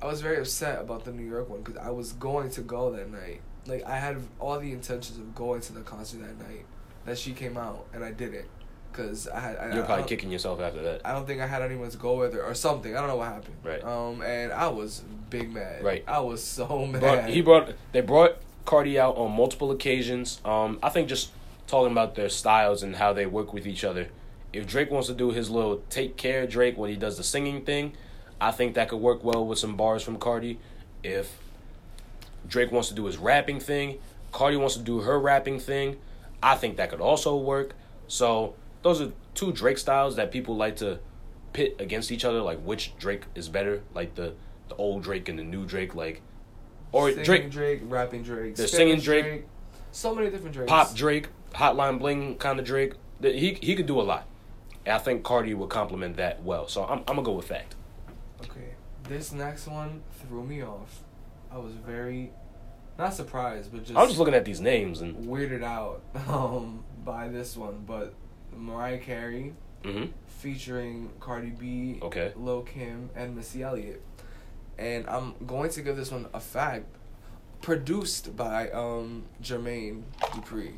I was very upset about the New York one because I was going to go that night. Like I had all the intentions of going to the concert that night. That she came out and I didn't, cause I had. I, You're probably kicking yourself after that. I don't think I had anyone to go with her or something. I don't know what happened. Right. Um, and I was big mad. Right. I was so mad. Brought, he brought they brought Cardi out on multiple occasions. Um, I think just talking about their styles and how they work with each other. If Drake wants to do his little take care Drake when he does the singing thing, I think that could work well with some bars from Cardi. If Drake wants to do his rapping thing, Cardi wants to do her rapping thing, I think that could also work. So those are two Drake styles that people like to pit against each other, like which Drake is better, like the the old Drake and the new Drake, like or singing Drake Drake, rapping Drake, The singing Drake, so many different Drakes. pop Drake, Hotline Bling kind of Drake. That He he could do a lot. And I think Cardi would complement that well. So I'm I'm gonna go with fact. Okay, this next one threw me off. I was very, not surprised, but just. I was just looking at these names and weirded out um, by this one, but Mariah Carey hmm featuring Cardi B, Okay. Lil Kim, and Missy Elliott. And I'm going to give this one a fact. Produced by um, Jermaine Dupri.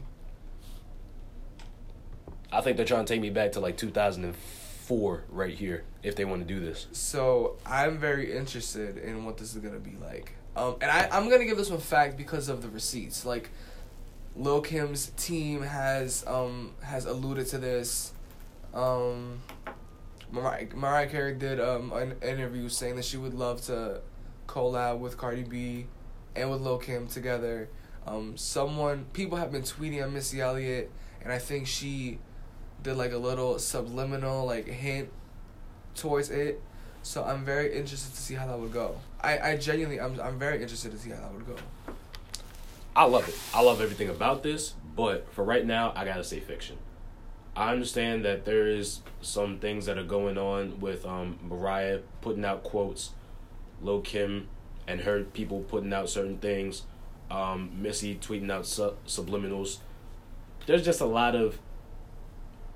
I think they're trying to take me back to like 2004 right here if they want to do this. So I'm very interested in what this is gonna be like. Um, and I, I'm gonna give this one fact because of the receipts. Like, Lil Kim's team has um has alluded to this. Um, Mariah, Mariah Carey did um an interview saying that she would love to collab with Cardi B and with Lil Kim together. Um, someone people have been tweeting at Missy Elliott, and I think she did like a little subliminal like hint towards it. So I'm very interested to see how that would go. I, I genuinely I'm I'm very interested to see how that would go. I love it. I love everything about this, but for right now, I gotta say fiction. I understand that there is some things that are going on with um, Mariah putting out quotes, Lil Kim and her people putting out certain things, um, Missy tweeting out su- subliminals. There's just a lot of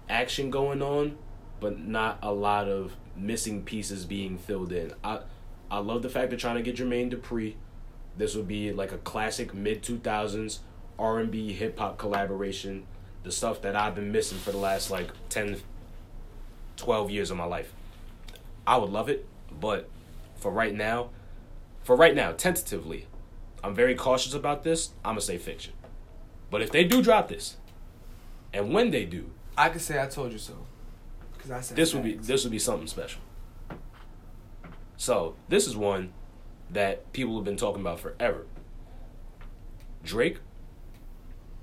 action going on, but not a lot of missing pieces being filled in. I I love the fact they're trying to get Jermaine Dupri. This would be like a classic mid two thousands R and B hip hop collaboration. The stuff that I've been missing for the last like 10, 12 years of my life. I would love it, but for right now, for right now, tentatively, I'm very cautious about this. I'm gonna say fiction. But if they do drop this, and when they do, I could say I told you so. Cause I said this would be this would be something special. So this is one that people have been talking about forever. Drake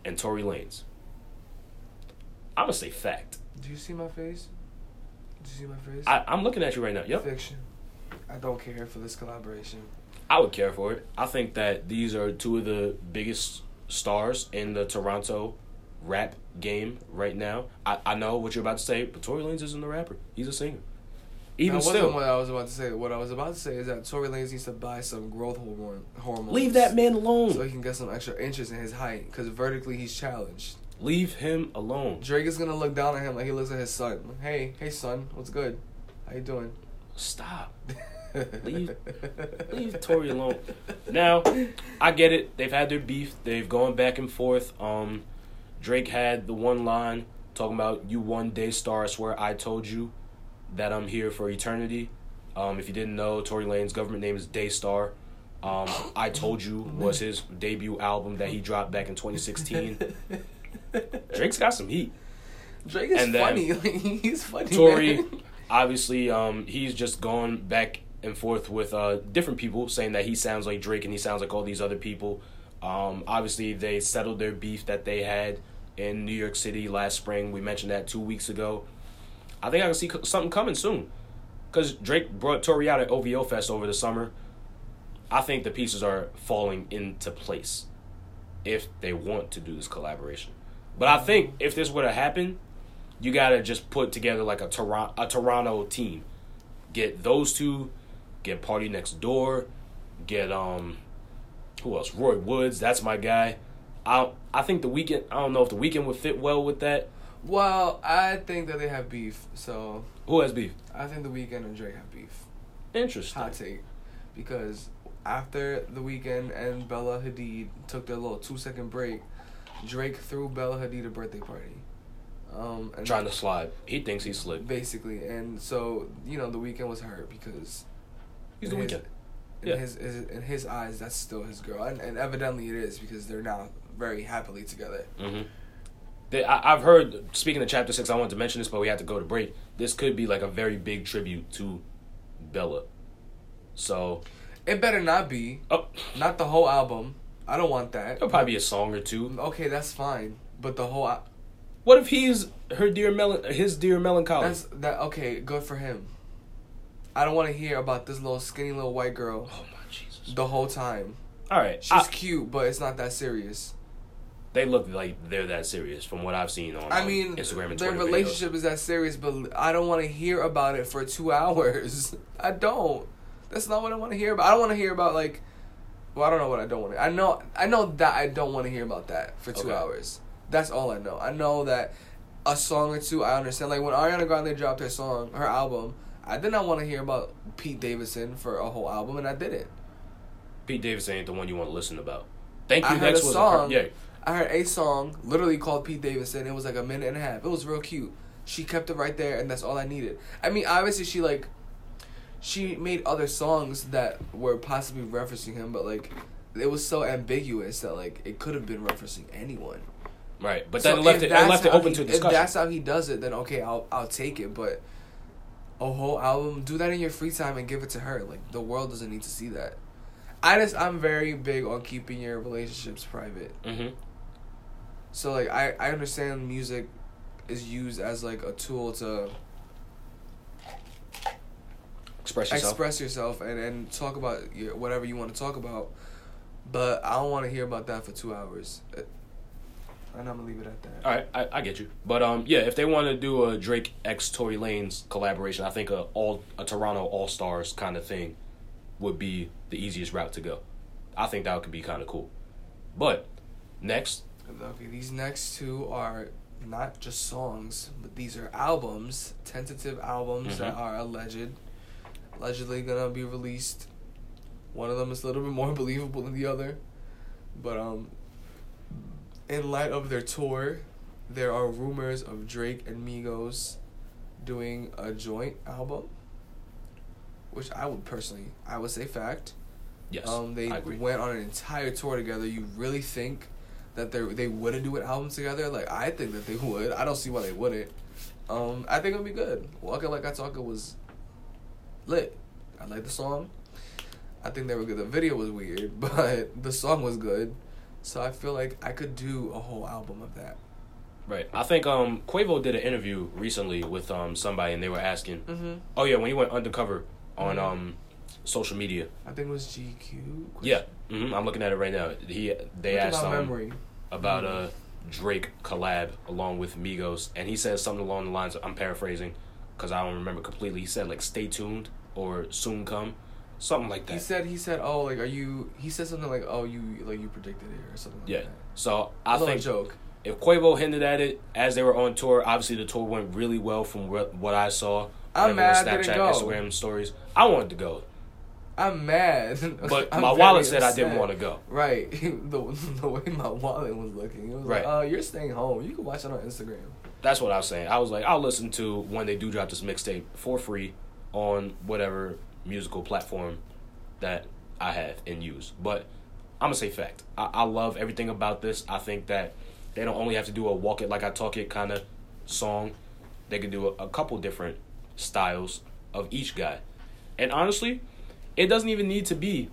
and Tory Lanez. I'm gonna say fact. Do you see my face? Do you see my face? I, I'm looking at you right now. Yep. Fiction. I don't care for this collaboration. I would care for it. I think that these are two of the biggest stars in the Toronto rap game right now. I, I know what you're about to say, but Tory Lanez isn't a rapper. He's a singer. Even that still, what I was about to say. What I was about to say is that Tory Lanez needs to buy some growth hormone hormones. leave that man alone. so he can get some extra inches in his height. Because vertically he's challenged. Leave him alone. Drake is gonna look down at him like he looks at his son. Hey, hey son, what's good? How you doing? Stop. Leave- leave Tory alone. Now, I get it. They've had their beef. They've gone back and forth. Um, Drake had the one line talking about "You one day star." I swear I told you that I'm here for eternity. Um, if you didn't know, Tory Lanez government name is Daystar. Um, I Told You was his debut album that he dropped back in 2016. Drake's got some heat. Drake is funny. Like, he's funny. Tory, man. obviously, um, he's just gone back and forth with uh, different people saying that he sounds like Drake and he sounds like all these other people. Um, obviously, they settled their beef that they had in New York City last spring. We mentioned that two weeks ago. I think I can see something coming soon. Because Drake brought Tory out at OVO Fest over the summer. I think the pieces are falling into place if they want to do this collaboration. But I think if this were to happen, you gotta just put together like a Toronto a Toronto team. Get those two, get PartyNextDoor, get um who else? Roy Woods, that's my guy. I I think the Weeknd I don't know if the Weeknd would fit well with that. Well, I think that they have beef. So Who has beef? I think the Weeknd and Drake have beef. Interesting. Hot take, because after the Weeknd and Bella Hadid took their little two second break, Drake threw Bella Hadid a birthday party. Um, and Trying to slide. He thinks he's slick. basically, and so you know the Weeknd was hurt because He's the his- Weeknd. In Yeah. his, his in his eyes, that's still his girl, and, and evidently it is because they're now very happily together. Mm-hmm. They, I, I've heard. Speaking of chapter six, I wanted to mention this, but we had to go to break. This could be like a very big tribute to Bella. So, It better not be, oh, not the whole album. I don't want that. it'll probably be a song or two. Okay, that's fine, but the whole al- What if he's her dear melon, his dear melancholy? that's that. Okay, good for him. I don't want to hear about this little skinny little white girl oh my Jesus! the whole time. All right, She's I- cute, but it's not that serious. They look like they're that serious from what I've seen on. I mean, Instagram and their Twitter videos. relationship is that serious, but I don't want to hear about it for two hours. I don't. That's not what I want to hear about. I don't want to hear about like. Well, I don't know what I don't want to. I know. I know that I don't want to hear about that for two Okay. hours. That's all I know. I know that a song or two. I understand. Like when Ariana Grande dropped her song, her album, I did not want to hear about Pete Davidson for a whole album, and I didn't. Pete Davidson ain't the one you want to listen about. Thank you. I heard Next a song. A, yeah, I heard a song literally called Pete Davidson. It was like a minute and a half. It was real cute. She kept it right there, and that's all I needed. I mean, obviously, she like, she made other songs that were possibly referencing him, but like, it was so ambiguous that like it could have been referencing anyone. right. But So then left if it, left it open he- to If discussion. that's how he does it, then okay, I'll I'll take it. But a whole album, do that in your free time and give it to her. Like the world doesn't need to see that. I just I'm very big on keeping your relationships private. hmm So like I I understand music is used as like a tool to Express yourself. express yourself and and talk about your, whatever you want to talk about. But I don't want to hear about that for two hours. Uh, And I'm gonna leave it at that. All right, I, I get you. But um, yeah, if they want to do a Drake X Tory Lanez collaboration, I think a all a Toronto All Stars kind of thing would be the easiest route to go. I think that could be kind of cool. But next, Okay, these next two are not just songs, but these are albums, tentative albums that Mhm. are alleged, allegedly gonna be released. One of them is a little bit more believable than the other, but um, in light of their tour, there are rumors of Drake and Migos doing a joint album, which I would personally, I would say fact. yes, Um, they went on an entire tour together. You really think that they they wouldn't do an album together? Like I think that they would. I don't see why they wouldn't. Um, I think it'd be good. Walking like I talk it was lit. I like the song. I think they were good. The video was weird, but the song was good. So I feel like I could do a whole album of that. Right. I think um Quavo did an interview recently with um somebody and they were asking, Mm-hmm. oh yeah, when he went undercover on Mhm. um social media. I think it was GQ. Yeah, hmm I'm looking at it right now. He they Look asked memory. about a Drake collab along with Migos, and he said something along the lines. Of, I'm paraphrasing because I don't remember completely. He said like "Stay tuned" or "Soon come," something like that. He said he said oh like are you he said something like oh you like you predicted it or something like yeah. that. So I It's all a think joke. if Quavo hinted at it as they were on tour, obviously the tour went really well from what, I saw. I'm mad Snapchat, didn't go. Instagram stories. I wanted to go, I'm mad. but I'm my wallet said I didn't want to go. Right. the the way my wallet was looking, it was Right. like, uh, you're staying home. You can watch it on Instagram. That's what I was saying. I was like, I'll listen to when they do drop this mixtape for free on whatever musical platform that I have and use. But I'm gonna say fact. I, I love everything about this. I think that they don't only have to do a walk it like I talk it kind of song. They could do a, a couple different styles of each guy. And honestly, it doesn't even need to be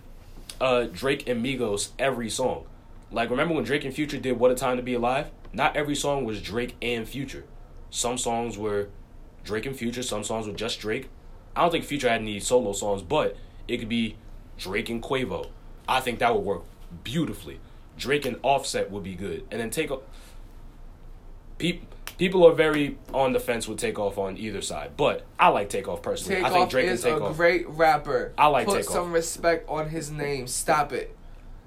uh, Drake and Migos every song. Like remember when Drake and Future did "What a Time to Be Alive"? Not every song was Drake and Future. Some songs were Drake and Future. Some songs were just Drake. I don't think Future had any solo songs, but it could be Drake and Quavo. I think that would work beautifully. Drake and Offset would be good, and then take. A people people are very on the fence with Takeoff on either side, but I like Takeoff personally. Takeoff I think Drake is and a great rapper. I like Put Takeoff. some respect on his name. Stop it.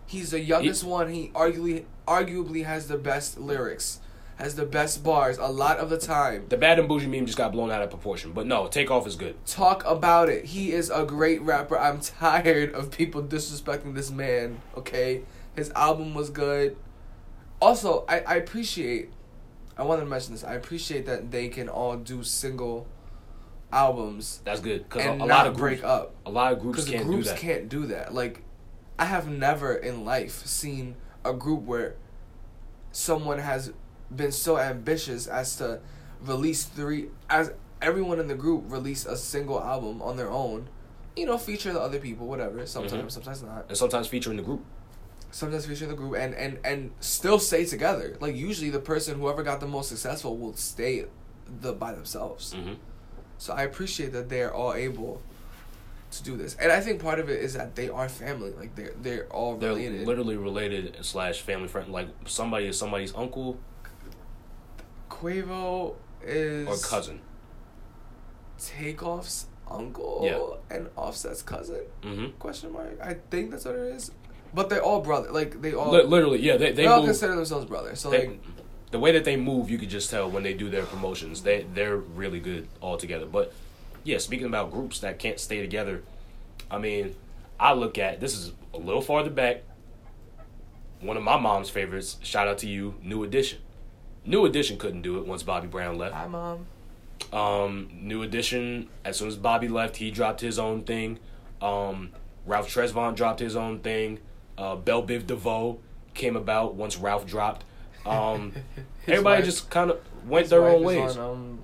He's the youngest one. He arguably arguably has the best lyrics, has the best bars a lot of the time. the bad and bougie meme just got blown out of proportion, but no, Takeoff is good. Talk about it. He is a great rapper. I'm tired of people disrespecting this man. Okay, his album was good. Also, I, I appreciate. I wanted to mention this. I appreciate that they can all do single albums That's good because a, and a lot of break groups, up. a lot of groups can't groups do that. can't do that. Like, I have never in life seen a group where someone has been so ambitious as to release three, as everyone in the group release a single album on their own. You know, feature the other people, whatever. Sometimes, Mhm. sometimes not. and sometimes featuring the group. Sometimes feature the group and and and still stay together. Like usually, the person whoever got the most successful will stay the by themselves. hmm So I appreciate that they're all able to do this, and I think part of it is that they are family. Like they're they're all They're related. literally related slash family friend. Like somebody is somebody's uncle Quavo is or cousin. Takeoff's uncle Yeah. and Offset's cousin? hmm Question mark. I think that's what it is. But they're all brother. Like they all Li- literally, yeah. They they they all move. consider themselves brothers. So They, like the way that they move, you could just tell when they do their promotions. They they're really good all together. But yeah, speaking about groups that can't stay together, I mean, I look at this is a little farther back. One of my mom's favorites. Shout out to you, New Edition. New Edition couldn't do it once Bobby Brown left. hi mom. Um, New Edition. As soon as Bobby left, he dropped his own thing. Um, Ralph Tresvant dropped his own thing. Uh, Bell Biv DeVoe came about once Ralph dropped. Um, everybody wife- just kind of went their own ways. On, um,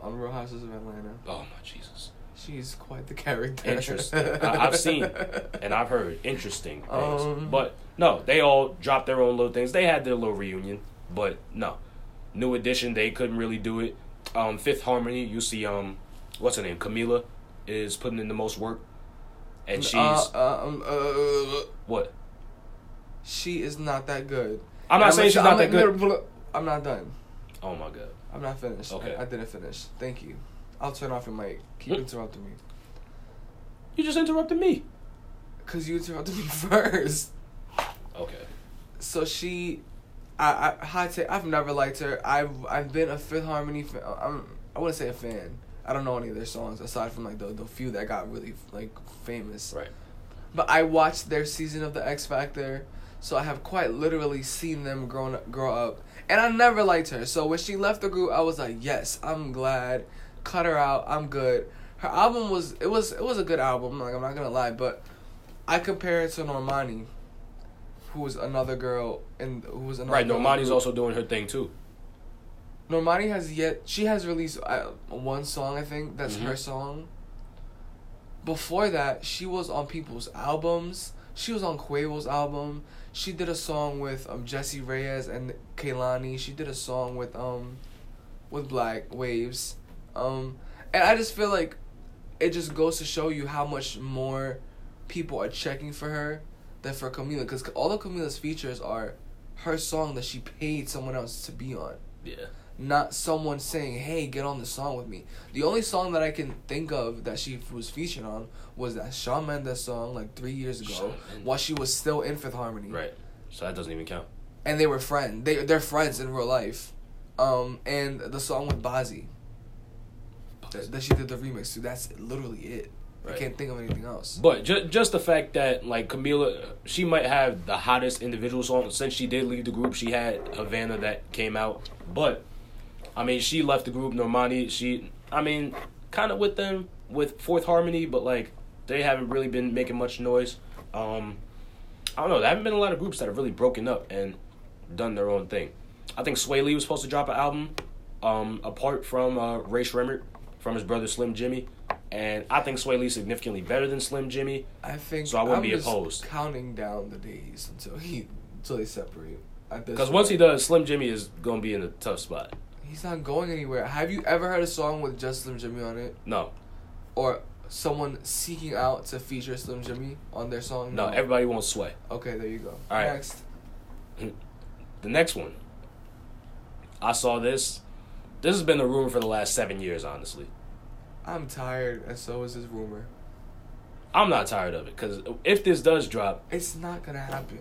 on Real Houses of Atlanta. Oh my Jesus! She's quite the character. Interesting. I, I've seen and I've heard interesting things, Um, but no, they all dropped their own little things. They had their little reunion, but no, New Edition they couldn't really do it. Um, Fifth Harmony, you see, um, what's her name? Camila is putting in the most work, and she's Uh, uh, um, uh, what? She is not that good. I'm not I'm saying she's not that good. I'm not done. Oh my god. I'm not finished. Okay. I, I didn't finish. Thank you. I'll turn off your mic. Keep interrupting me. You just interrupted me. Cause you interrupted me first. Okay. So she, I, I hot take. I've never liked her. I've I've been a Fifth Harmony fan. I'm I wouldn't say a fan. I don't know any of their songs aside from like the the few that got really like famous. Right. But I watched their season of the X Factor, so I have quite literally seen them grown up, grow up. And I never liked her. So when she left the group, I was like, "Yes, I'm glad. Cut her out. I'm good." Her album was it was it was a good album. Like I'm not gonna lie, but I compare it to Normani, who was another girl and who was another. Right. girl in the Normani's also doing her thing too. Normani has yet she has released uh, one song I think that's Mhm. her song. Before that, she was on people's albums. She was on Quavo's album. She did a song with um Jessie Reyez and Kehlani. She did a song with um with Black Waves. Um and I just feel like it just goes to show you how much more people are checking for her than for Camila because all of Camila's features are her song that she paid someone else to be on Yeah. Not someone saying, "Hey, get on the song with me." The only song that I can think of that she was featured on was that Shawn Mendes song like three years ago, while she was still in Fifth Harmony, Right. So that doesn't even count. and they were friends. They they're friends in real life. Um, and the song with Bazzi that, that she did the remix to. That's literally it. Right. I can't think of anything else. But just just the fact that like Camila, she might have the hottest individual song since she did leave the group. She had Havana that came out, but I mean she left the group. Normani, she I mean kind of with them with Fourth Harmony, but like they haven't really been making much noise. Um, I don't know. There haven't been a lot of groups that have really broken up and done their own thing. I think Swae Lee was supposed to drop an album, um, apart from uh, Rae Sremmurd from his brother Slim Jxmmi, and I think Swae Lee's significantly better than Slim Jxmmi. I think So I wouldn't I'm be just opposed. Counting down the days until he until they separate. Because once he does, Slim Jxmmi is gonna be in a tough spot. He's not going anywhere. Have you ever heard a song with just Slim Jxmmi on it, No, or someone seeking out to feature Slim Jxmmi on their song? no, everybody wants Swae. Okay, there you go. All right. Next. The next one, I saw this. This has been the rumor for the last seven years, honestly. I'm tired, and so is this rumor. I'm not tired of it because if this does drop, It's not gonna happen.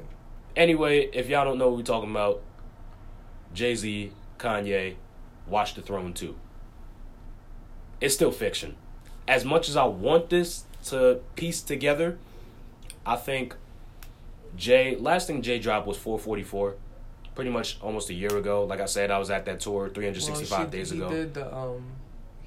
anyway, if y'all don't know what we're talking about, Jay Z, Kanye, Watch the Throne 2. It's still fiction. As much as I want this to piece together, I think Jay, last thing Jay dropped was 444. Pretty much almost a year ago. Like I said, I was at that tour 365 Well, she- days he ago. did the um,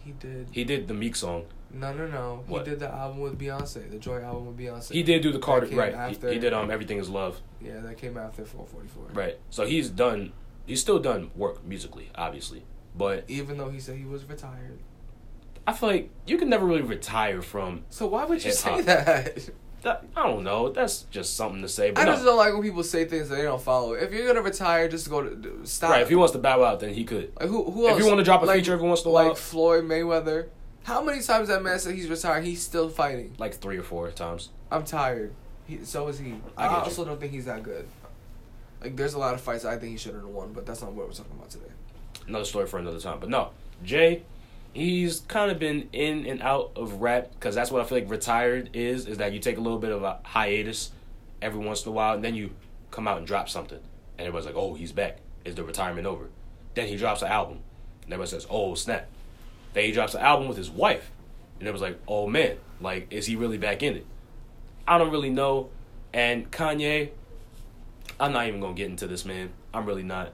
he did. He did the Meek song. No, no, no. What? He did the album with Beyonce, the joint album with Beyonce. He did do the Carter, right? after- He, he did um Everything Is Love, Yeah, that came out after 444. right? So he's done. He's still done work musically, obviously, but Even though he said he was retired. I feel like you can never really retire from So why would you Hip-hop. say that? that. I don't know. That's just something to say. I But just don't like when people say things that they don't follow. If you're gonna retire, just go to stop. right, if he wants to bow out, then he could. like who who if you want to drop a like, feature every once in a like Floyd Mayweather. How many times that man said he's retired? He's still fighting. like three or four times. I'm tired. He, so is he. I I, get you. also don't think he's that good. Like there's a lot of fights I think he should have won, but that's not what we're talking about today. Another story for another time. But no, Jay, he's kind of been in and out of rap because that's what I feel like retired is. Is that you take a little bit of a hiatus every once in a while, and then you come out and drop something, and everybody's like, "Oh, he's back. Is the retirement over?" Then he drops an album, and everybody says, "Oh, snap." Then he drops an album with his wife, and it was like, "Oh man, like is he really back in it?" I don't really know. And Kanye, I'm not even gonna get into this, man. I'm really not.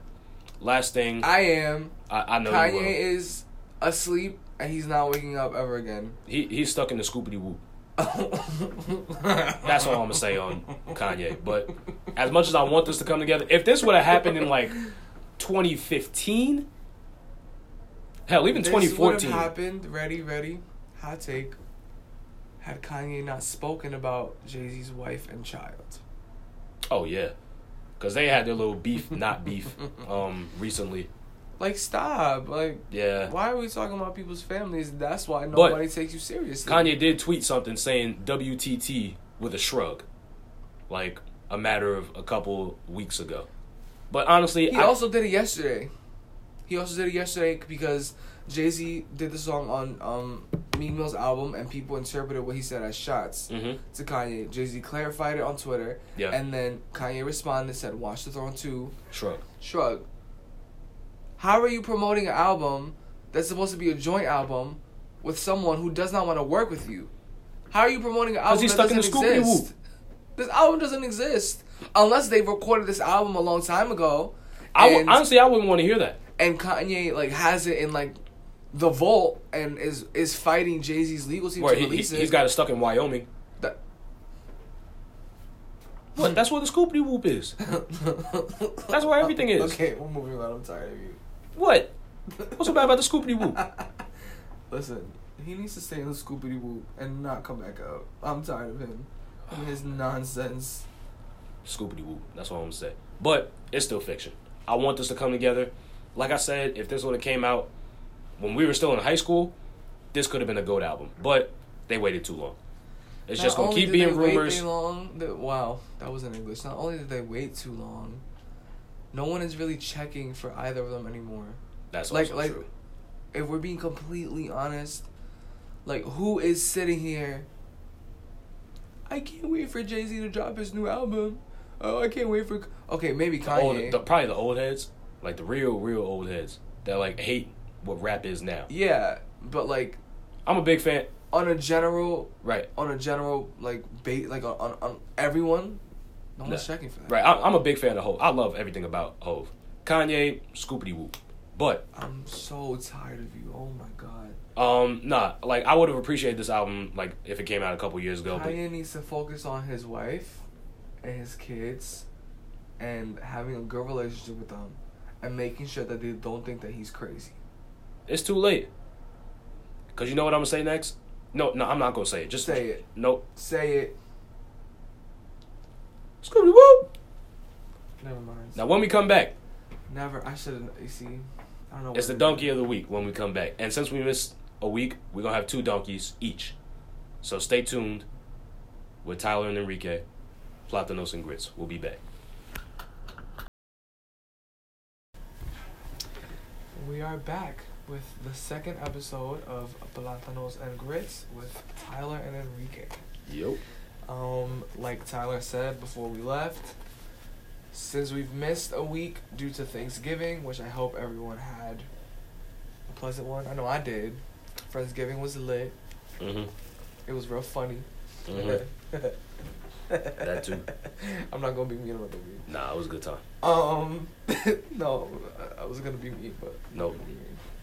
Last thing, I am. I, I know Kanye is asleep and he's not waking up ever again. He he's stuck in the scoopity whoop. That's all I'm gonna say on Kanye. But as much as I want this to come together, if this would have happened in like 2015, hell, even This 2014, happened. Ready, ready. Hot take. Had Kanye not spoken about Jay Z's wife and child. oh yeah, because they had their little beef, not beef, um, recently. Like, stop. Like, Yeah, why are we talking about people's families? That's why But nobody takes you seriously. Kanye did tweet something saying WTT with a shrug, like a matter of a couple weeks ago. But honestly, He I, also did it yesterday. He also did it yesterday because Jay Z did the song on um, Meek Mill's album, and people interpreted what he said as shots Mhm. to Kanye. Jay Z clarified it on Twitter, yeah, and then Kanye responded, and said, "Watch the Throne 2, shrug. shrug." How are you promoting an album that's supposed to be a joint album with someone who does not want to work with you? How are you promoting an album he's that stuck in doesn't the scoopity exist? whoop. This album doesn't exist unless they recorded this album a long time ago. I w- honestly, I wouldn't want to hear that. and Kanye like has it in like the vault and is is fighting Jay Z's legal team to he, release he, it. has got it stuck in Wyoming. That- What? That's where the scoopity whoop is. That's where everything is. Okay, we're moving on. I'm tired of you. What? What's so bad about the scoopity whoop? Listen, he needs to stay in the scoopity whoop and not come back out. I'm tired of him and his nonsense. Scoopity whoop. That's what I'm gonna say. But it's still fiction. I want this to come together. Like I said, if this would have came out when we were still in high school, this could have been a goat album. But they waited too long. It's Not just gonna keep did being they rumors. long, that, wow, that was in English. Not only did they wait too long, no one is really checking for either of them anymore. That's like- like- true. if we're being completely honest, like who is sitting here? I can't wait for Jay Z to drop his new album. Oh, I can't wait for. Okay, maybe The old- Kanye. the, probably the old heads, like the real, real old heads that like hate what rap is now. yeah, but like I'm a big fan. on a general, Right, on a general like bait, like on, on, on everyone, no one's Nah. checking for that. right. I, I'm a big fan of Hove. I love everything about Hove. Kanye, scoopity whoop. But I'm so tired of you. Oh my god. um, nah, like I would have appreciated this album like if it came out a couple years ago. But Kanye needs to focus on his wife and his kids and having a good relationship with them and making sure that they don't think that he's crazy. It's too late. Cause you know what I'm gonna say next? No, no, I'm not gonna say it. Just Say it. Nope. Say it. Scooby Woo. Never mind. Now when we come back, Never. I should. You see, I don't know. it's the donkey of the week when we come back. And since we missed a week, we're gonna have two donkeys each. So stay tuned with Tyler and Enrique, Platanos and Grits. We'll be back. We are back with the second episode of Platanos and Grits with Tyler and Enrique. Yep. Um, like Tyler said before we left, since we've missed a week due to Thanksgiving, which I hope everyone had a pleasant one. I know I did. Friendsgiving was lit. Mm-hmm. It was real funny. mm-hmm. That too. I'm not gonna be mean about the week. Nah, it was a good time. Um, no, I- was gonna be mean, but Nope.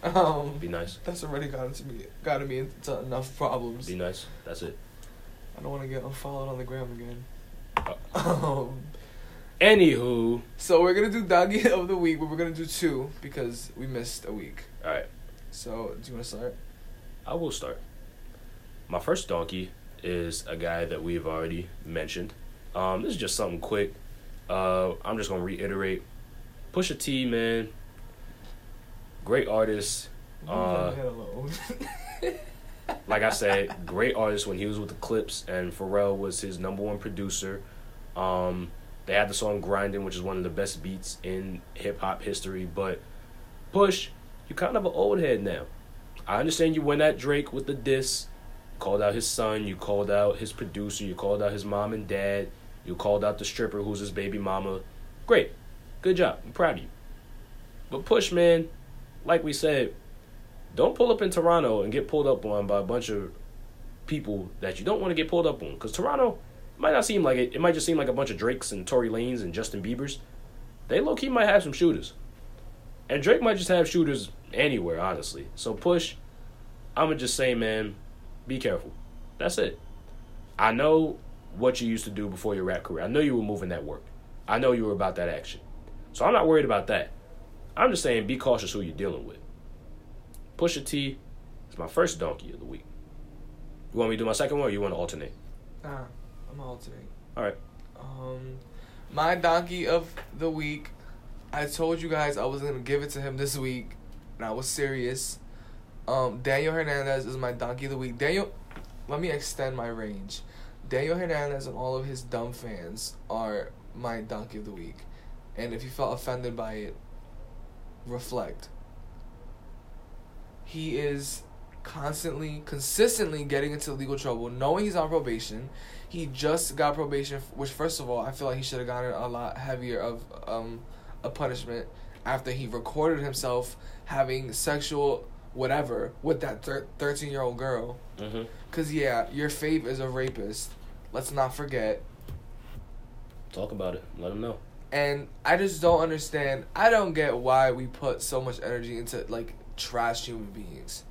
um, Be nice. that's already gotten to me, gotten me into enough problems. Be nice. That's it. I don't want to get unfollowed on the gram again. Uh. Um, Anywho, so we're gonna do doggy of the week, but we're gonna do two because we missed a week. all right. So do you want to start? I will start. My first donkey is a guy that we've already mentioned. Um, this is just something quick. Uh, I'm just gonna reiterate. Pusha T, man, great artist. Uh, Leave that alone. Like I said, great artist when he was with the Clipse, and Pharrell was his number one producer. Um, they had the song "Grinding," which is one of the best beats in hip hop history. But Push, you're kind of an old head now. I understand you went at Drake with the diss, called out his son, you called out his producer, you called out his mom and dad, you called out the stripper who's his baby mama. Great, good job. I'm proud of you. But Push, man, like we said, don't pull up in Toronto and get pulled up on by a bunch of people that you don't want to get pulled up on. Because Toronto might not seem like it. It might just seem like a bunch of Drakes and Tory Lanez and Justin Biebers. They low key might have some shooters. And Drake might just have shooters anywhere, honestly. So push. I'ma just say, man, be careful. That's it. I know what you used to do before your rap career. I know you were moving that work. I know you were about that action. So I'm not worried about that. I'm just saying be cautious who you're dealing with. Pusha T is my first donkey of the week. You want me to do my second one or you want to alternate? Nah, I'm alternate. All right. Um, my donkey of the week. I told you guys I was gonna give it to him this week, and I was serious. Um, Daniel Hernandez is my donkey of the week. Daniel, let me extend my range. Daniel Hernandez and all of his dumb fans are my donkey of the week, and if you felt offended by it, reflect. He is constantly, consistently getting into legal trouble, knowing he's on probation. He just got probation, which first of all, I feel like he should have gotten a lot heavier of um, a punishment after he recorded himself having sexual whatever with that thirteen year old girl. Mm-hmm. Cause yeah, your fave is a rapist. Let's not forget. Talk about it. Let them know. And I just don't understand. I don't get why we put so much energy into like trash human beings.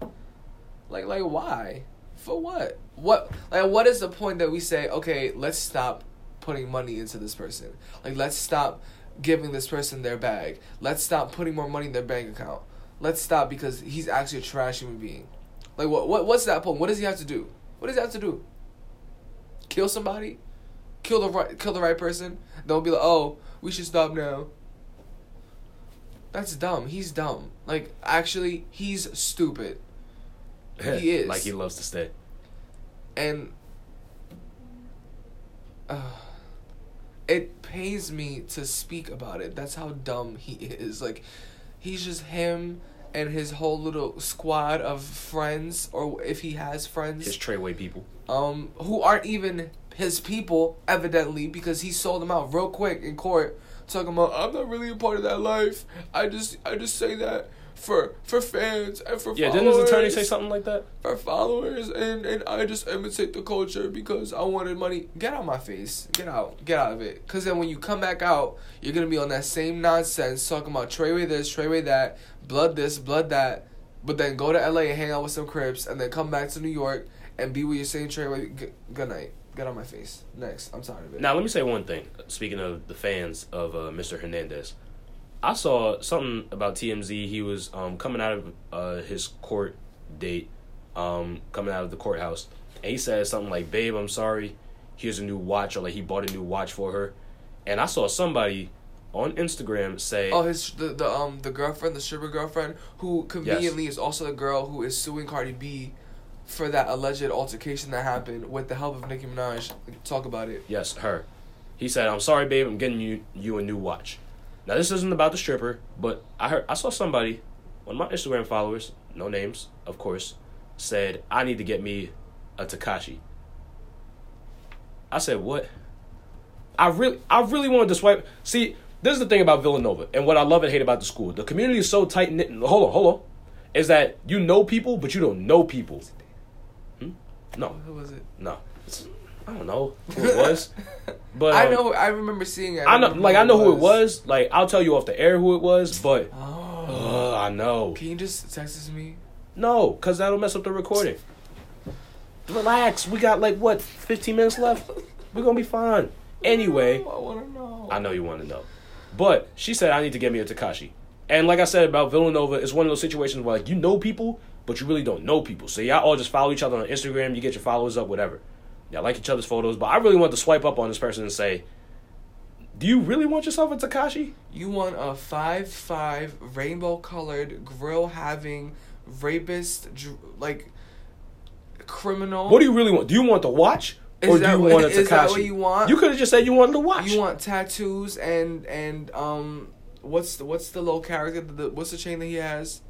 Like like why? For what? What like what is the point that we say, okay, let's stop putting money into this person. Like let's stop giving this person their bag. Let's stop putting more money in their bank account. Let's stop because he's actually a trash human being. Like what what what's that point? What does he have to do? What does he have to do? Kill somebody? Kill the right kill the right person? Don't be like, "Oh, we should stop now." That's dumb. He's dumb. Like actually, he's stupid. He is. like he loves to stay. And uh, it pains me to speak about it. That's how dumb he is. Like he's just him and his whole little squad of friends or if he has friends His Treyway people. um, who aren't even his people, evidently, because he sold them out real quick in court, talking about I'm not really a part of that life. I just I just say that for for fans and for Yeah, didn't his attorney say something like that? for followers and and I just imitate the culture because I wanted money. Get out my face. Get out. Get out of it. Cause then when you come back out, you're gonna be on that same nonsense talking about Treyway this, Treyway that, blood this, blood that, but then go to LA and hang out with some Crips and then come back to New York and be what you're saying, Trey. G- good night. Get on my face. Next, I'm tired of it. Now, let me say one thing. Speaking of the fans of uh, Mr. Hernandez, I saw something about TMZ. He was um, coming out of uh, his court date, um, coming out of the courthouse, and he said something like, "Babe, I'm sorry. Here's a new watch," or like he bought a new watch for her. And I saw somebody on Instagram say, Oh, his the, the um the girlfriend, the stripper girlfriend, who conveniently is also the girl who is suing Cardi B for that alleged altercation that happened with the help of Nicki Minaj. Talk about it. Yes, her. He said, "I'm sorry, babe. I'm getting you you a new watch." Now this isn't about the stripper, but I heard I saw somebody, one of my Instagram followers, no names, of course, said I need to get me a Tekashi. I said, "What?" I really I really wanted to swipe. See, this is the thing about Villanova, and what I love and hate about the school. The community is so tight knit. Hold on, hold on. Is that you know people, but you don't know people. Hmm? No, Who was it? no. It's, I don't know who it was, but I um, know. I remember seeing it. I know, like I know who it was. Like I'll tell you off the air who it was, but Oh. uh, I know. Can you just text this to me? No, cause that'll mess up the recording. Relax, we got like what, fifteen minutes left. We're gonna be fine. Anyway, I want to know. I know you want to know, but she said I need to get me a Tekashi, and like I said about Villanova, it's one of those situations where like you know people, but you really don't know people. So y'all all just follow each other on Instagram. You get your followers up, whatever. Y'all like each other's photos, but I really want to swipe up on this person and say, "Do you really want yourself a Tekashi?" You want a five five rainbow colored grill having rapist like criminal. What do you really want? Do you want the watch, Is or do you what- want a Tekashi? is that what you want? You could have just said you wanted the watch. You want tattoos and and um what's the what's the little character the, what's the chain that he has?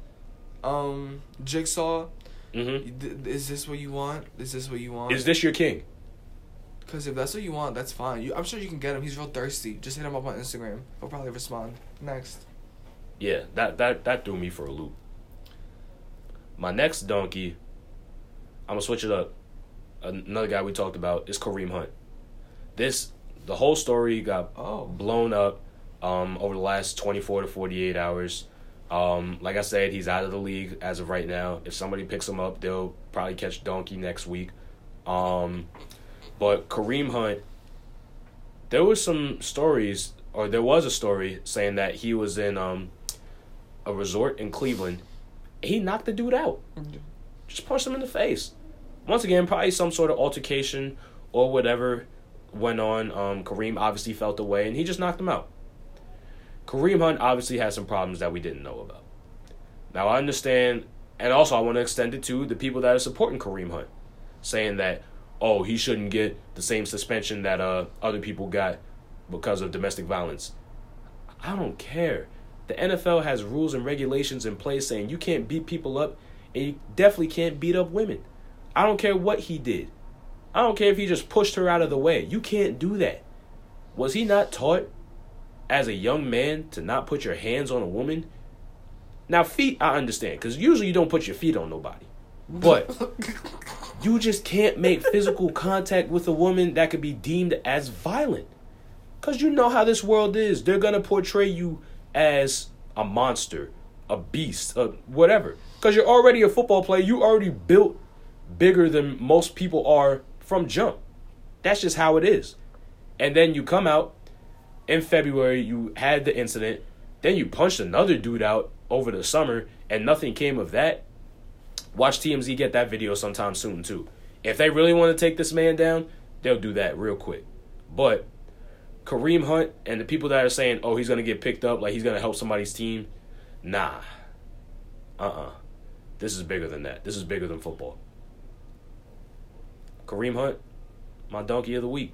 Um Jigsaw. Hmm Is this what you want? Is this what you want? Is this your king? Because if that's what you want, that's fine. You, I'm sure you can get him. He's real thirsty. Just hit him up on Instagram. He'll probably respond. Next. Yeah, that that that threw me for a loop. My next donkey, I'm gonna switch it up. Another guy we talked about is Kareem Hunt. This the whole story got Oh. blown up um, over the last 24 to 48 hours. Um, like I said, he's out of the league as of right now. If somebody picks him up, they'll probably catch donkey next week. Um, but Kareem Hunt, there was some stories, or there was a story saying that he was in um, a resort in Cleveland. He knocked the dude out, just punched him in the face. Once again, probably some sort of altercation or whatever went on. Um, Kareem obviously felt the way, and he just knocked him out. Kareem Hunt obviously has some problems that we didn't know about. Now I understand, and also I want to extend it to the people that are supporting Kareem Hunt, saying that oh he shouldn't get the same suspension that uh other people got because of domestic violence. I don't care. The NFL has rules and regulations in place saying you can't beat people up, and you definitely can't beat up women. I don't care what he did. I don't care if he just pushed her out of the way. You can't do that. Was he not taught as a young man to not put your hands on a woman? Now, feet, I understand, because usually you don't put your feet on nobody. But you just can't make physical contact with a woman that could be deemed as violent. Because you know how this world is. They're going to portray you as a monster, a beast, uh, whatever. Because you're already a football player. You already built bigger than most people are from jump. That's just how it is. And then you come out in February, you had the incident, then you punched another dude out over the summer, and nothing came of that. Watch TMZ get that video sometime soon, too. If they really want to take this man down, they'll do that real quick. But Kareem Hunt and the people that are saying, oh, he's going to get picked up, like he's going to help somebody's team, nah. Uh uh This is bigger than that. This is bigger than football. Kareem Hunt, my donkey of the week.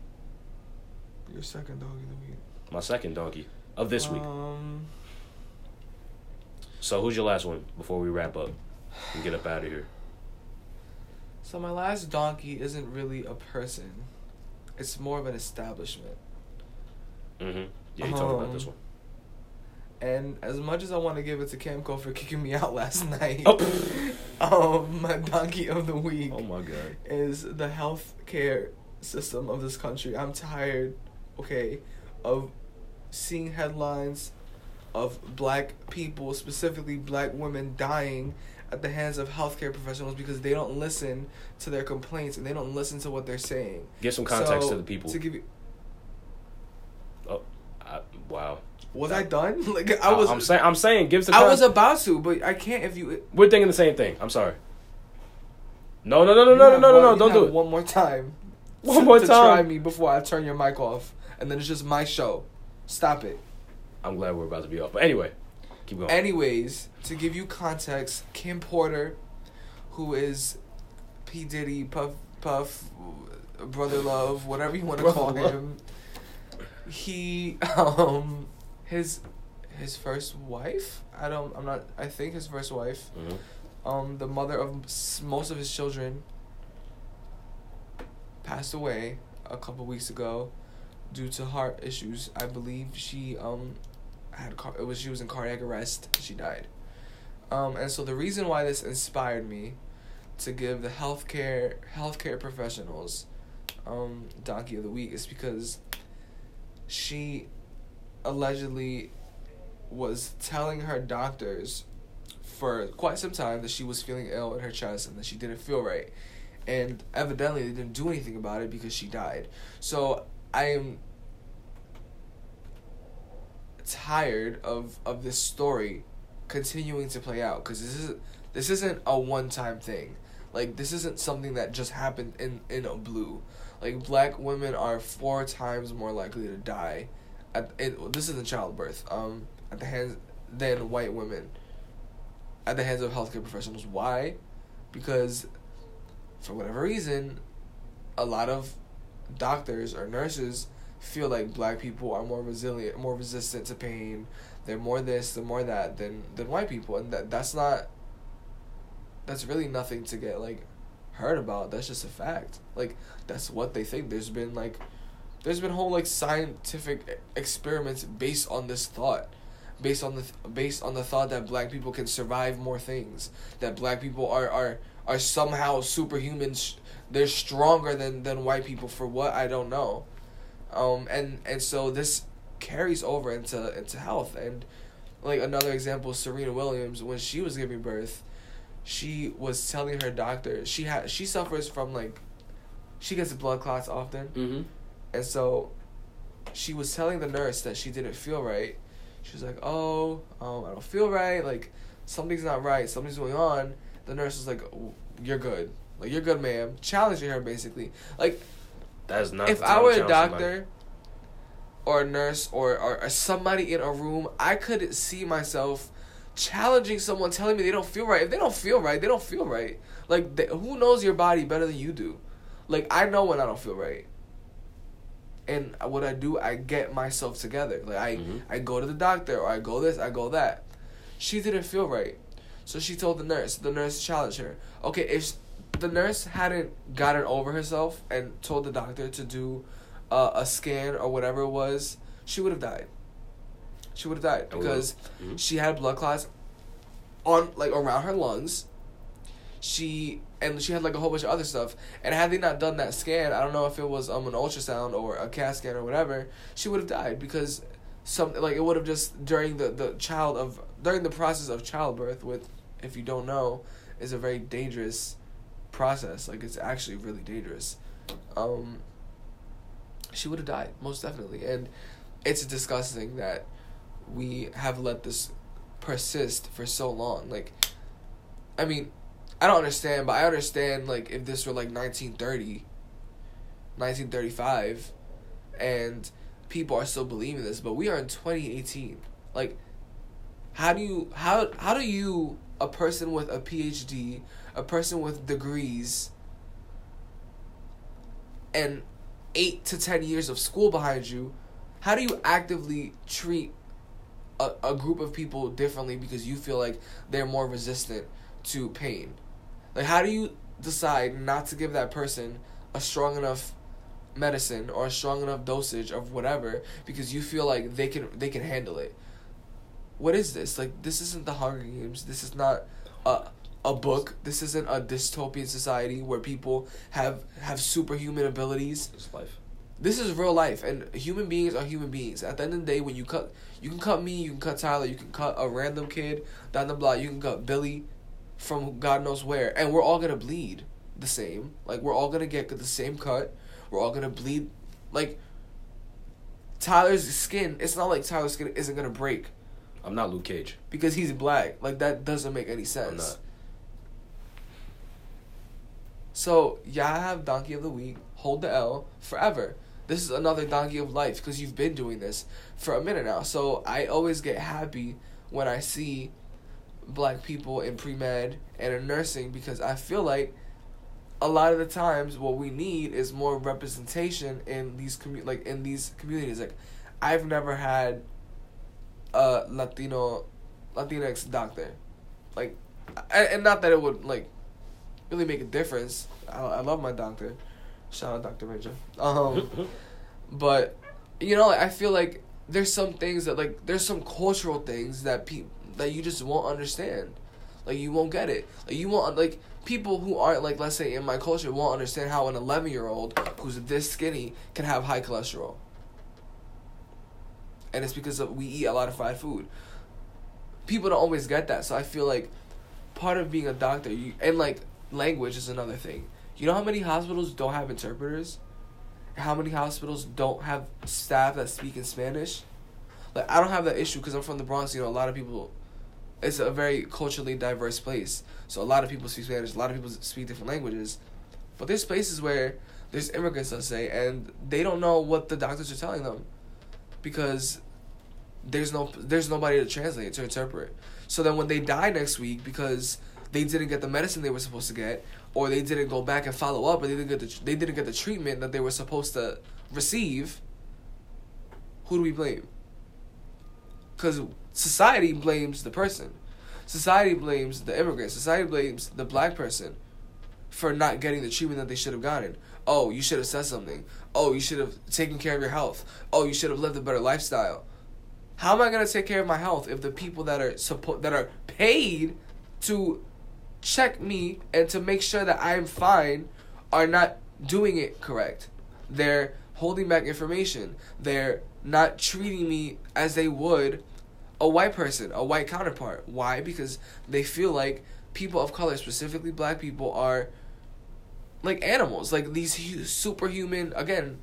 Your second donkey of the week. My second donkey of this week. Um, So who's your last one before we wrap up and get up out of here? so my last donkey isn't really a person. It's more of an establishment. Mm-hmm. Yeah, you talked about Um, this one. And as much as I want to give it to Camco for kicking me out last night, Oh. um, my donkey of the week Oh my god. is the health care system of this country. I'm tired, okay, of seeing headlines of black people, specifically black women, dying at the hands of healthcare professionals because they don't listen to their complaints and they don't listen to what they're saying. Give some context So, to the people. To give you, oh, I, wow. was I done? Like I was. I'm saying. I'm saying. Give the. I was about to, but I can't if you. We're thinking the same thing. I'm sorry. No, no, no, no, no, no, no, no, no! Don't do it. One more time. One more to try me before I turn your mic off, and then it's just my show. Stop it. I'm glad we're about to be off. But anyway, keep going. Anyways, to give you context, Kim Porter, who is P Diddy, Puff, Puff, Brother Love, whatever you want to call Love. him, he, um, his, his first wife. I don't. I'm not. I think his first wife. Mhm. Um, the mother of most of his children. Passed away a couple weeks ago, due to heart issues. I believe she um had car- it was she was in cardiac arrest. She died. Um, and so the reason why this inspired me to give the healthcare healthcare professionals um donkey of the week is because she allegedly was telling her doctors for quite some time that she was feeling ill in her chest and that she didn't feel right. And evidently they didn't do anything about it because she died. So I am tired of of this story continuing to play out because this is this isn't a one time thing. Like this isn't something that just happened in in a blue. Like black women are four times more likely to die at this is in childbirth um at the hands than white women at the hands of healthcare professionals. Why? Because for whatever reason, a lot of doctors or nurses feel like black people are more resilient, more resistant to pain. They're more this, they're more that than than white people, and that that's not. That's really nothing to get like heard about. That's just a fact. Like that's what they think. There's been like, there's been whole like scientific experiments based on this thought, based on the th- based on the thought that black people can survive more things. That black people are are are somehow superhumans. They're stronger than than white people for what I don't know, um and and so this carries over into into health. And like another example Serena Williams when she was giving birth she was telling her doctor she had she suffers from like she gets blood clots often. Mm-hmm. and so she was telling the nurse that she didn't feel right. She was like oh um, i don't feel right. Like something's not right. Something's going on. The nurse was like you're good like you're good ma'am challenging her basically like That is not. if I were a doctor or a nurse or, or, or somebody in a room, I could see myself challenging someone telling me they don't feel right. If they don't feel right, they don't feel right. Like, they, who knows your body better than you do? Like, I know when I don't feel right. And what I do, I get myself together. Like, I, Mhm. I go to the doctor or I go this, I go that. She didn't feel right. So she told the nurse. The nurse challenged her. Okay, if the nurse hadn't gotten over herself and told the doctor to do uh, a scan or whatever it was, she would have died. She would have died will. because Mhm. she had blood clots on like around her lungs. She and she had like a whole bunch of other stuff. And had they not done that scan, I don't know if it was um an ultrasound or a CAT scan or whatever, she would have died because some like it would have just during the the child of during the process of childbirth with if you don't know is a very dangerous process like it's actually really dangerous. Um she would have died most definitely. And it's disgusting that we have let this persist for so long. Like i mean i don't understand but i understand like if this were like 1930 1935 and people are still believing this but we are in 2018 like how do you how how do you a person with a phd a person with degrees and eight to ten years of school behind you how do you actively treat a, a group of people differently because you feel like they're more resistant to pain? Like how do you decide not to give that person a strong enough medicine or a strong enough dosage of whatever because you feel like they can they can handle it? What is this? Like this isn't the hunger games. This is not a a book this isn't a dystopian society where people have have superhuman abilities It's life. this is real life and human beings are human beings at the end of the day when you cut you can cut me you can cut tyler you can cut a random kid down the block you can cut billy from God knows where, and we're all gonna bleed the same. Like we're all gonna get the same cut. We're all gonna bleed. Like Tyler's skin. It's not like Tyler's skin isn't gonna break I'm not Luke Cage. because he's black. Like that doesn't make any sense. So yeah, I have donkey of the week. Hold the L forever. This is another donkey of life because you've been doing this for a minute now. So I always get happy when I see black people in pre med and in nursing because I feel like a lot of the times what we need is more representation in these commu- like in these communities. Like I've never had a Latino Latinx doctor. Like and not that it would like really make a difference. I, I love my doctor. Shout out Dr. Major. Um but you know, I feel like there's some things that like there's some cultural things that people that you just won't understand. Like you won't get it. Like you won't like people who aren't like let's say in my culture won't understand how an 11 year old who's this skinny can have high cholesterol. And it's because of, we eat a lot of fried food. People don't always get that, so I feel like part of being a doctor, you and like language is another thing. You know how many hospitals don't have interpreters? How many hospitals don't have staff that speak in Spanish? Like I don't have that issue because I'm from the Bronx. You know, a lot of people. It's a very culturally diverse place, so a lot of people speak Spanish. A lot of people speak different languages, but there's places where there's immigrants, let's say, and they don't know what the doctors are telling them, because there's no there's nobody to translate to interpret. So then when they die next week because they didn't get the medicine they were supposed to get, or they didn't go back and follow up, or they didn't get the they didn't get the treatment that they were supposed to receive. Who do we blame? Because society blames the person, society blames the immigrant, society blames the black person for not getting the treatment that they should have gotten. Oh, you should have said something. Oh, you should have taken care of your health. Oh, you should have lived a better lifestyle. How am I gonna take care of my health if the people that are suppo- that are paid to check me and to make sure that I'm fine are not doing it correct? They're holding back information. They're not treating me as they would a white person, a white counterpart. Why? Because they feel like people of color, specifically black people, are like animals, like these hu- superhuman, again,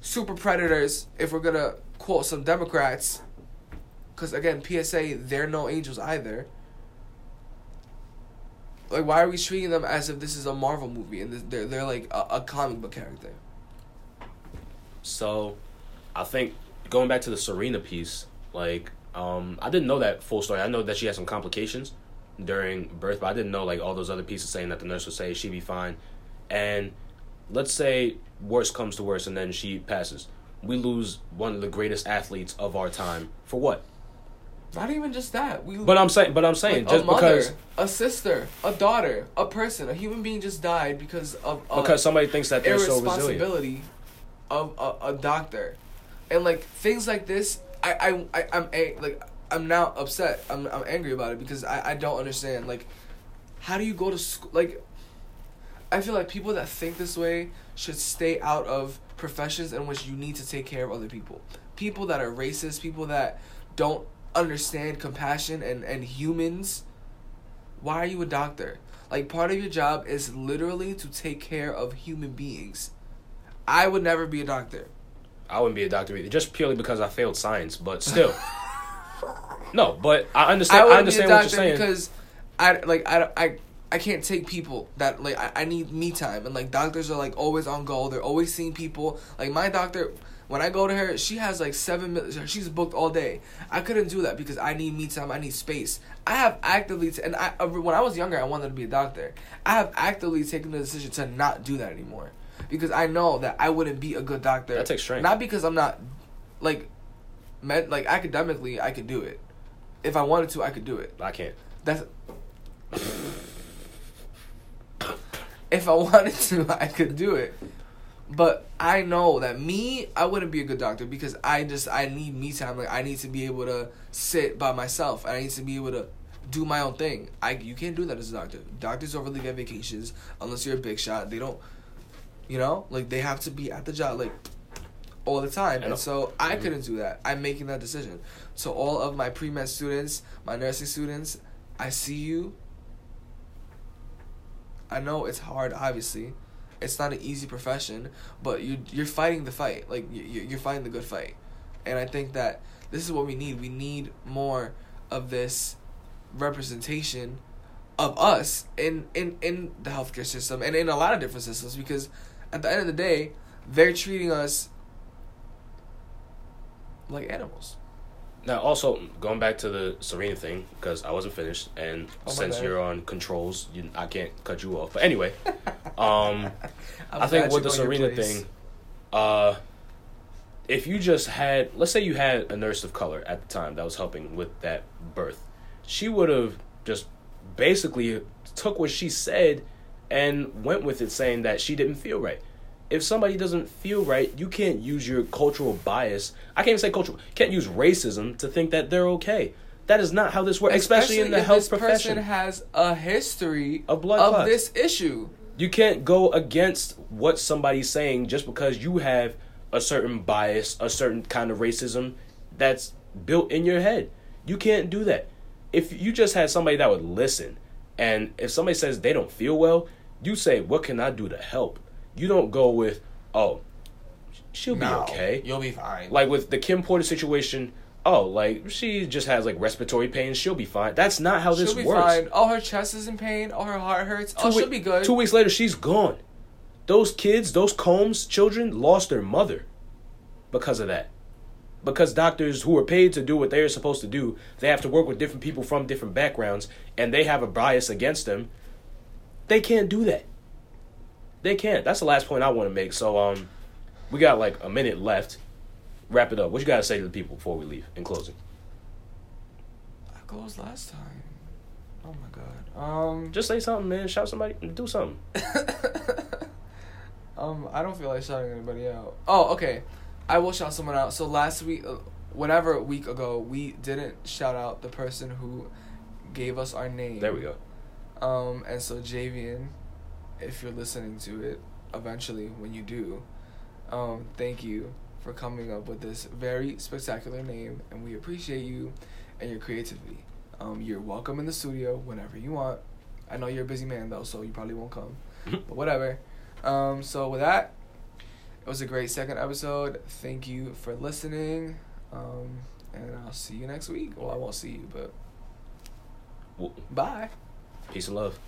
super predators. If we're gonna quote some Democrats, because again, PSA, they're no angels either. Like, why are we treating them as if this is a Marvel movie and they're they're like a, a comic book character? So, I think going back to the Serena piece, like, um, I didn't know that full story. I know that she had some complications during birth, but I didn't know like all those other pieces saying that the nurse would say she'd be fine. And let's say worst comes to worst, and then she passes. We lose one of the greatest athletes of our time for what? Not even just that. We But I'm saying, but I'm saying, like, just a mother, because a sister, a daughter, a person, a human being just died because of because somebody thinks that they're so resilient. of a, a doctor, and like things like this, I I, I I'm a, like I'm now upset. I'm I'm angry about it because I I don't understand like how do you go to school like. I feel like people that think this way should stay out of professions in which you need to take care of other people. People that are racist, people that don't understand compassion and, and humans. Why are you a doctor? Like part of your job is literally to take care of human beings. I would never be a doctor. I wouldn't be a doctor either, just purely because I failed science. But still, no. But I understand. I, wouldn't understand be a what you're doctor saying. because I like I, I I can't take people that like I, I need me time and like doctors are like always on go. They're always seeing people. Like my doctor, when I go to her, she has like seven. mil- She's booked all day. I couldn't do that because I need me time. I need space. I have actively t- and I uh, when I was younger, I wanted to be a doctor. I have actively taken the decision to not do that anymore because I know that I wouldn't be a good doctor. That takes strength. Not because I'm not like meant like academically I could do it. If I wanted to, I could do it. I can't. That's if I wanted to, I could do it. But I know that me, I wouldn't be a good doctor because I just I need me time. Like I need to be able to sit by myself. I need to be able to do my own thing. I you can't do that as a doctor. Doctors don't really get vacations unless you're a big shot. They don't, you know, like they have to be at the job like all the time. And so I couldn't do that. I'm making that decision. So all of my pre med students, my nursing students, I see you. I know it's hard. Obviously, it's not an easy profession, but you you're fighting the fight. Like you you're fighting the good fight, and I think that this is what we need. We need more of this representation of us in in in the healthcare system and in a lot of different systems because at the end of the day they're treating us like animals Now, also going back to the Serena thing because I wasn't finished, and Oh, since bad. you're on controls, you, I can't cut you off. But anyway, um, I think with the you go your Serena thing, uh, if you just had, let's say you had a nurse of color at the time that was helping with that birth, she would have just basically took what she said and went with it, saying that she didn't feel right. If somebody doesn't feel right, you can't use your cultural bias. I can't even say cultural. Can't use racism to think that they're okay. That is not how this works, especially, in the health this profession. person has a history Of blood of clots. this issue You can't go against what somebody's saying just because you have a certain bias, a certain kind of racism that's built in your head. You can't do that. If you just had somebody that would listen, and if somebody says they don't feel well, you say, What can I do to help? You don't go with, Oh, she'll be No, okay. you'll be fine Like with the Kim Porter situation, oh, like she just has like respiratory pain, she'll be fine. That's not how this she'll be works. fine oh her chest is in pain oh her heart hurts oh Two she'll be good Two weeks later, she's gone. Those kids, those Combs children, lost their mother because of that. Because doctors who are paid to do what they're supposed to do, they have to work with different people from different backgrounds, and they have a bias against them. They can't do that. They can't. That's the last point I want to make. So, um, we got like a minute left. Wrap it up. What you gotta say to the people before we leave in closing? I closed last time oh my god um Just say something, man. Shout somebody. Do something. um, I don't feel like shouting anybody out. Oh, okay. I will shout someone out. So last week, uh, whatever week ago, we didn't shout out the person who gave us our name. There we go. Um, and so Javian, if you're listening to it, eventually when you do, um, thank you for coming up with this very spectacular name, and we appreciate you and your creativity. Um, you're welcome in the studio whenever you want. I know you're a busy man though, so you probably won't come, but whatever. Um, so with that, it was a great second episode. Thank you for listening, um, and I'll see you next week. Well, I won't see you, but Well, bye. Peace and love.